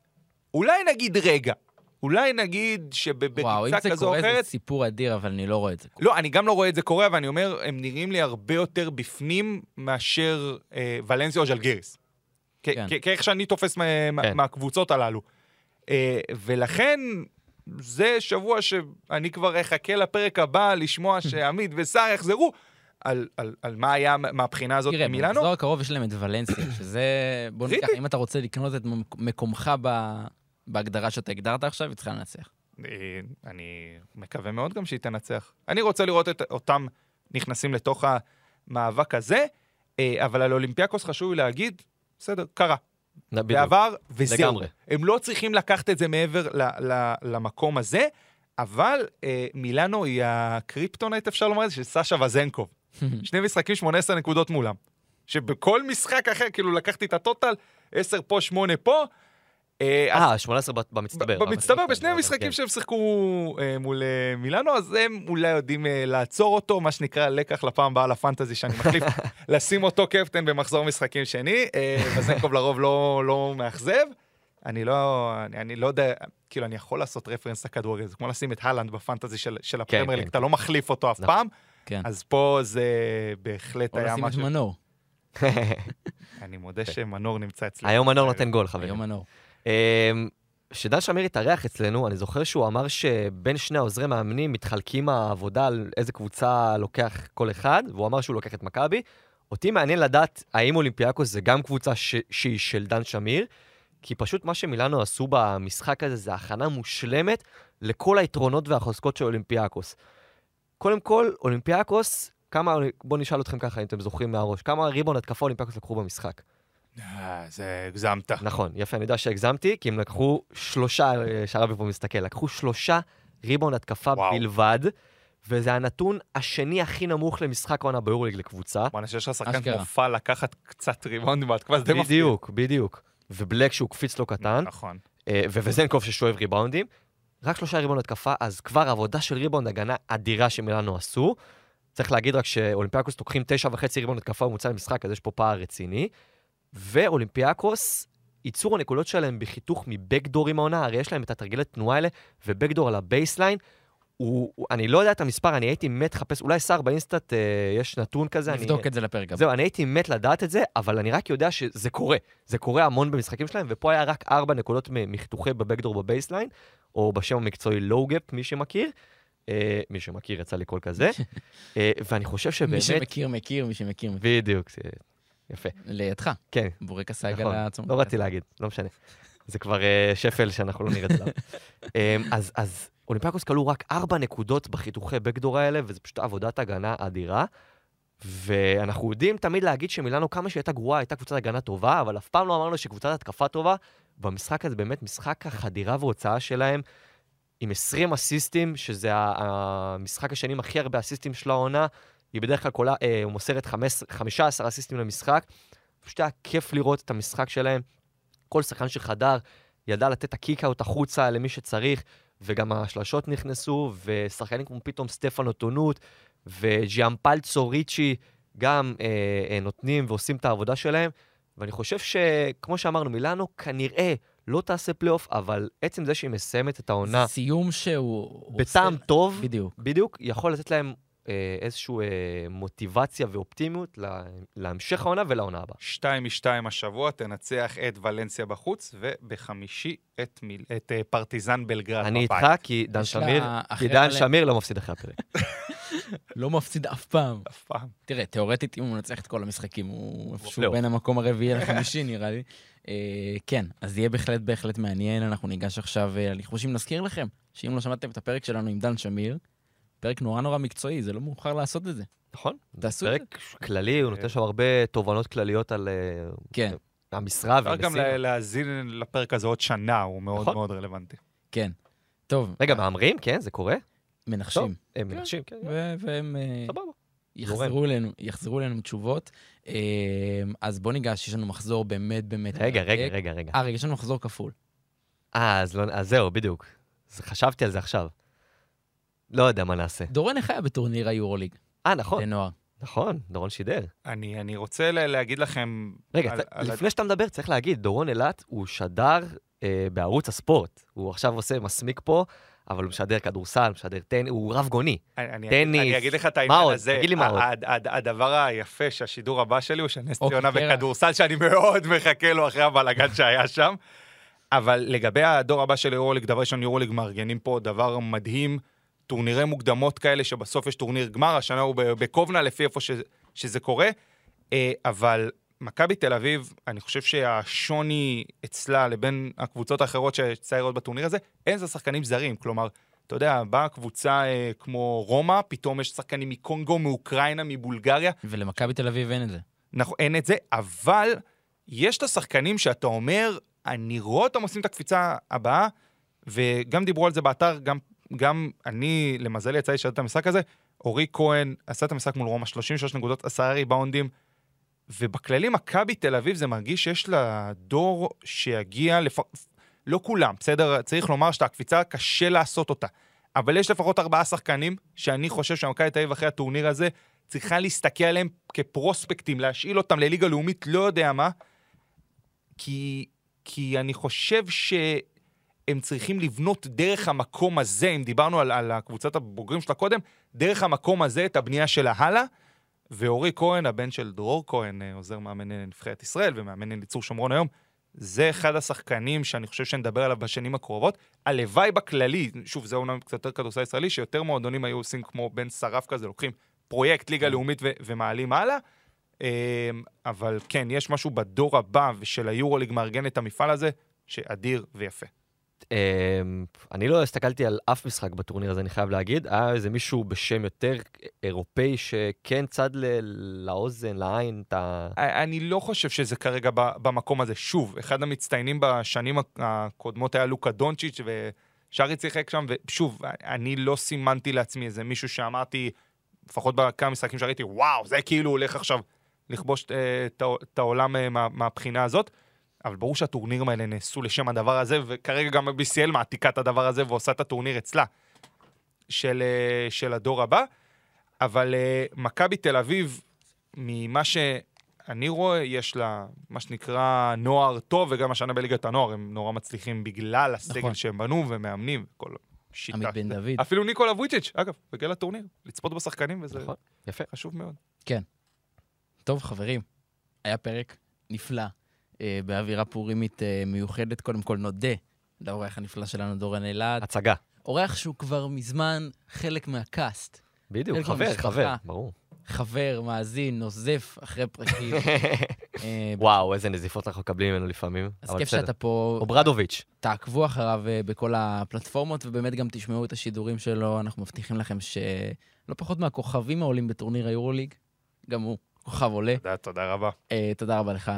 אולי נגיד רגע. אולי נגיד וואו, אם שבבדיצה זה כזו או קורה זה אחרת... סיפור אדיר, אבל אני לא רואה את זה. לא, אני גם לא רואה את זה קורה, אבל אני אומר, הם נראים לי הרבה יותר בפנים מאשר אה, ולנסיה או ז'לגיריס. כן. כאיך שאני תופס מה, מה- כן. מהקבוצות הללו. אה, ולכן, זה שבוע שאני כבר אחכה לפרק הבא לשמוע (laughs) שעמית וסער יחזרו, על, על, על מה היה מהבחינה הזאת תראה, במילאנו. במחזור הקרוב יש להם את ולנסיה, שזה... בוא ניקח. אם אתה רוצה לקנות את מקומך ב- בהגדרה שאתה הגדרת עכשיו, היא צריכה לנצח. אה, אני מקווה מאוד גם שהיא תנצח. אני רוצה לראות את אותם נכנסים לתוך המאבק הזה, אה, אבל על אולימפיאקוס חשוב להגיד, בסדר, קרה. בעבר, וזהו. לגמרי. הם לא צריכים לקחת את זה מעבר ל- ל- למקום הזה, אבל אה, מילאנו היא הקריפטונט, אפשר לומר את זה, של סאשה וזנקוב. (laughs) שני משחקים, 18 נקודות מולם. שבכל משחק אחר, כאילו לקחתי את הטוטל, 10 פה, 8 פה. אה, אז אה, 18 ב- במצטבר. במצטבר, בשני אבל המשחקים כן. שהם שיחקו אה, מול אה, מילאנו, אז הם אולי יודעים אה, לעצור אותו, מה שנקרא לקח לפעם הבאה לפנטזי, שאני מחליף, (laughs) לשים אותו קפטן במחזור משחקים שני, אה, וזנקוב לרוב לא, לא מאכזב. אני לא, אני, אני לא יודע, כאילו, אני יכול לעשות רפרנס לכדורגל, זה כמו לשים את הלנד בפנטזי של, של הפרמייר ליג, כן. אתה לא מחליף אותו אף נכון. פעם, כן. אז פה זה בהחלט או היה לשים את משהו. מנור. (laughs) אני מודה שמנור נמצא אצלי. היום מנור נותן גול, חברים. היום מנור. אמ, כשדן שמיר התארח אצלנו, אני זוכר שהוא אמר שבין שני העוזרי מאמנים מתחלקים העבודה על איזה קבוצה לוקח כל אחד, והוא אמר שהוא לוקח את מכבי. אותי מעניין לדעת האם אולימפיאקוס זה גם קבוצה ש... שהיא של דן שמיר, כי פשוט מה שמילאנו עשו במשחק הזה זה הכנה מושלמת לכל היתרונות והחוזקות של אולימפיאקוס. קודם כל, אולימפיאקוס, כמה, בואו נשאל אתכם ככה, אם אתם זוכרים מהראש, כמה ריבאונד התקפה אולימפיאקוס לקחו במשחק? אה, זה הגזמת. נכון, יפה, אני יודע שהגזמתי, כי הם לקחו שלושה, שהרבי פה מסתכל, לקחו שלושה ריבאונד התקפה וואו. בלבד, וזה הנתון השני הכי נמוך למשחק העונה ביורוליג לקבוצה. בוא'נה, שיש לך שחקן. כמו פאל לקחת קצת ריבאונד בהתקפה, זה די מפחיד. בדיוק, בדיוק. ובלק שהוא קפיץ לא קטן, נכון. אה, וווזנקוב ששואב ריבאונדים. רק שלושה ריבאונד התקפה, אז כבר עבודה של ריבאונד הגנה אדירה שמילאנו עשו. צריך להגיד רק שאולימפיאקוס לוקחים תשע וחצי ריבאונד התקפה ממוצע למשחק, אז יש פה פער רציני. ואולימפיאקוס, ייצור הנקודות שלהם בחיתוך מ backdoor עם העונה, הרי יש להם את התרגילי תנועה האלה, ו backdoor על ה baseline. הוא, הוא, אני לא יודע את המספר, אני הייתי מת לחפש, אולי יש באינסטאט, אה, יש נתון כזה. אני- נבדוק את זה לפרק הבא. זהו, אני הייתי מת לדעת את זה, אבל אני רק יודע שזה קורה. זה קורה המון במשחקים שלהם, ופה היה רק ארבע נקודות מחיתוכי ב backdoor ב baseline, או בשם המקצועי low gap, מי שמכיר. אה, מי שמכיר, יצא לי קול כזה. (laughs) אה, ואני חושב שבאמת... מי שמכיר, מכיר, מי שמכיר, מכיר. בדיוק, יפה. לידך, כן, בורקס העגל נכון. העצום. לא רציתי להגיד, לא משנה. זה כבר אה, שפל שאנחנו לא נרד עליו. (laughs) אה, אז, אז אולימפיאקוס קלעו רק ארבע נקודות בחיתוכי backdoor האלה, וזה פשוט עבודת הגנה אדירה. ואנחנו יודעים תמיד להגיד שמילאנו כמה שהיא הייתה גרועה, הייתה קבוצת הגנה טובה, אבל אף פעם לא אמרנו שקבוצת התקפה טובה. במשחק הזה באמת משחק החדירה והוצאה שלהם, עם 20 אסיסטים, שזה המשחק השני עם הכי הרבה אסיסטים של העונה. היא בדרך כלל כולה, אה, מוסרת 15 15 אסיסטים למשחק. פשוט היה כיף לראות את המשחק שלהם. כל שחקן שחדר ידע לתת את הקיק-אאוט החוצה למי שצריך, וגם השלשות נכנסו, ושחקנים כמו פתאום סטפנו טונות, וג'יאמפאולו ריצ'י גם אה, אה, נותנים ועושים את העבודה שלהם. ואני חושב שכמו שאמרנו, מילאנו כנראה לא תעשה פלייאוף, אבל עצם זה שהיא מסיימת את העונה סיום שהוא... הוא בטעם עושה- טוב, בדיוק. בדיוק, יכול לתת להם איזושהי אה, מוטיבציה ואופטימיות לה, להמשך העונה ולעונה הבאה. שתיים משתיים השבוע, תנצח את ולנסיה בחוץ, ובחמישי את, מיל... את אה, פרטיזן בלגרד אני בבית. איתך, כי דן שמיר, כי דן מלא- שמיר לא מפסיד אחרי הפרק. (laughs) (laughs) לא מפסיד אף פעם. אף פעם. תראה, תאורטית, אם הוא מנצח את כל המשחקים, הוא איפשהו לא. בין המקום הרביעי לחמישי, (laughs) נראה לי. אה, כן, אז יהיה בהחלט בהחלט מעניין. אנחנו ניגש עכשיו אה, לכבושים. נזכיר לכם, שאם לא שמעתם את הפרק שלנו עם דן שמיר, פרק נורא נורא מקצועי, זה לא מאוחר לעשות את זה. נכון? תעשו את זה. פרק כללי, הוא נותן שם הרבה תובנות כלליות על אה, כן, המשרה אפשר גם להאזין לפרק הזה עוד שנה, הוא מאוד נכון. מאוד רלוונטי. כן. טוב, רגע, מהמרים? כן, זה קורה? מנחשים. הם מנחשים, כן. ו- והם אה, סבבה. יחזרו אלינו, יחזרו אלינו עם תשובות. אה, אז בוא ניגש, יש לנו מחזור באמת באמת רגע, רגע. רגע, רגע. אה, רגע, יש לנו מחזור כפול. אה, אז לא- אז זהו, בדיוק. אז חשבתי על זה עכשיו. לא יודע מה נעשה. דורון, איך היה בטורניר היורוליג? אה, נכון, לנוער. נכון, דורון שידר. אני, אני רוצה ל- להגיד לכם... רגע, על- ת- על- לפני שאתה מדבר, צריך להגיד, דורון אילת הוא שדר אה, בערוץ הספורט. הוא עכשיו עושה מסמיק פה, אבל הוא משדר כדורסל, משדר טניס, הוא רב גוני. אני, אני, טניס. אני אגיד לך את העניין עוד? הזה. תגיד לי מה עוד. ה- ה- הדבר היפה שהשידור הבא שלי הוא של נס אוקיי, ציונה. בכדורסל, שאני מאוד מחכה לו אחרי הבלאגן שהיה שם. אבל לגבי הדור הבא של יורוליג, דבר ראשון, יורוליג מארגנים פה דבר מדהים. טורנירי מוקדמות כאלה, שבסוף יש טורניר גמר, השנה הוא בקובנה, לפי איפה ש, שזה קורה. אה, אבל מכבי תל אביב, אני חושב שהשוני אצלה לבין הקבוצות האחרות שיצא לראות בטורניר הזה, אין זה שחקנים זרים. כלומר, אתה יודע, באה קבוצה אה, כמו רומא, פתאום יש שחקנים מקונגו, מאוקראינה, מבולגריה, ולמכבי תל אביב אין את זה. נכון, אין את זה, אבל יש את השחקנים שאתה אומר, אני רואה אותם עושים את הקפיצה הבאה, וגם דיברו על זה באתר, גם, גם אני, למזלי, יצא לי לשאול את המשחק הזה, אורי כהן עשה את המשחק מול רומא, 33 נקודות, עשרה ריבאונדים, ובכללי, מכבי תל אביב, זה מרגיש שיש לה דור שיגיע, לפ... לא כולם, בסדר? צריך לומר שאת הקפיצה, קשה לעשות אותה. אבל יש לפחות ארבעה שחקנים שאני חושב שמכבי תל אביב אחרי הטורניר הזה צריכה להסתכל עליהם כפרוספקטים, להשאיל אותם לליגה לאומית, לא יודע מה, כי, כי אני חושב שהם צריכים לבנות דרך המקום הזה, אם דיברנו על, על הקבוצת הבוגרים שלה קודם, דרך המקום הזה את הבנייה שלה הלאה. ואורי כהן, הבן של דרור כהן, אה, עוזר מאמן נבחרת ישראל ומאמן אליצור שומרון היום, זה אחד השחקנים שאני חושב שנדבר עליו בשנים הקרובות. הלוואי בכללי, שוב, זה אומנם קצת יותר כדורסל ישראלי, שיותר מועדונים היו עושים כמו בן שרף כזה, לוקחים פרויקט ליגה לאומית ו- ומעלים הלאה. אמ, אבל כן, יש משהו בדור הבא ושל היורוליג מארגן את המפעל הזה, שאדיר ויפה. אמ, אני לא הסתכלתי על אף משחק בטורניר הזה, אני חייב להגיד. היה איזה מישהו בשם יותר אירופאי שכן צד לאוזן, לעין, את ה... אני לא חושב שזה כרגע במקום הזה. שוב, אחד המצטיינים בשנים הקודמות היה לוקה דונצ'יץ' ושארי שיחק שם, ושוב, אני לא סימנתי לעצמי איזה מישהו שאמרתי, לפחות בכמה משחקים שראיתי, וואו, זה כאילו הולך עכשיו לכבוש אה, את העולם אה, מה- מהבחינה הזאת. אבל ברור שהטורנירים האלה נעשו לשם הדבר הזה, וכרגע גם ה-BCL מעתיקה את הדבר הזה ועושה את הטורניר אצלה, של, אה, של הדור הבא. אבל אה, מכבי תל אביב, ממה שאני רואה, יש לה מה שנקרא נוער טוב, וגם השנה בליגת הנוער הם נורא מצליחים בגלל הסגל נכון. שהם בנו ומאמנים, כל שיטה. עמית בן דוד. אפילו ניקולה וויצ'יץ', אגב, בגלל הטורניר, לצפות בשחקנים, וזה נכון, יפה. חשוב מאוד. טוב, חברים, היה פרק נפלא, באווירה פורימית אה, מיוחדת. קודם כל נודה לאורח הנפלא שלנו, דורון אלעד. הצגה. אורח שהוא כבר מזמן חלק מה cast. בדיוק, חלק חבר. חבר, ברור. חבר, מאזין, נוזף אחרי פרקים. (laughs) אה, וואו, איזה נזיפות אנחנו מקבלים ממנו לפעמים. אז כיף. שאתה פה. אוברדוביץ'. תעקבו אחריו אה, בכל הפלטפורמות, ובאמת גם תשמעו את השידורים שלו. אנחנו מבטיחים לכם שלא פחות מהכוכבים העולים בטורניר היורוליג, גם הוא כוכב עולה. תודה, תודה רבה. אה, תודה רבה לך,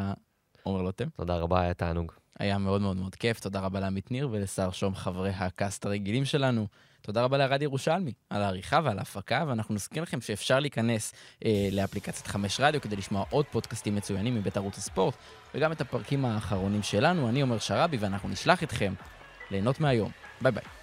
עומר לוטם. תודה רבה, היה תענוג. היה מאוד מאוד מאוד כיף. תודה רבה לעמית ניר ולשר שום, חברי הקאסט הרגילים שלנו. תודה רבה לערד ירושלמי על העריכה ועל ההפקה, ואנחנו נזכיר לכם שאפשר להיכנס אה, לאפליקציית חמש רדיו כדי לשמוע עוד פודקאסטים מצוינים מבית ערוץ הספורט, וגם את הפרקים האחרונים שלנו. אני אומר שרבי, ואנחנו נשלח אתכם ליהנות מהיום. ביי ביי.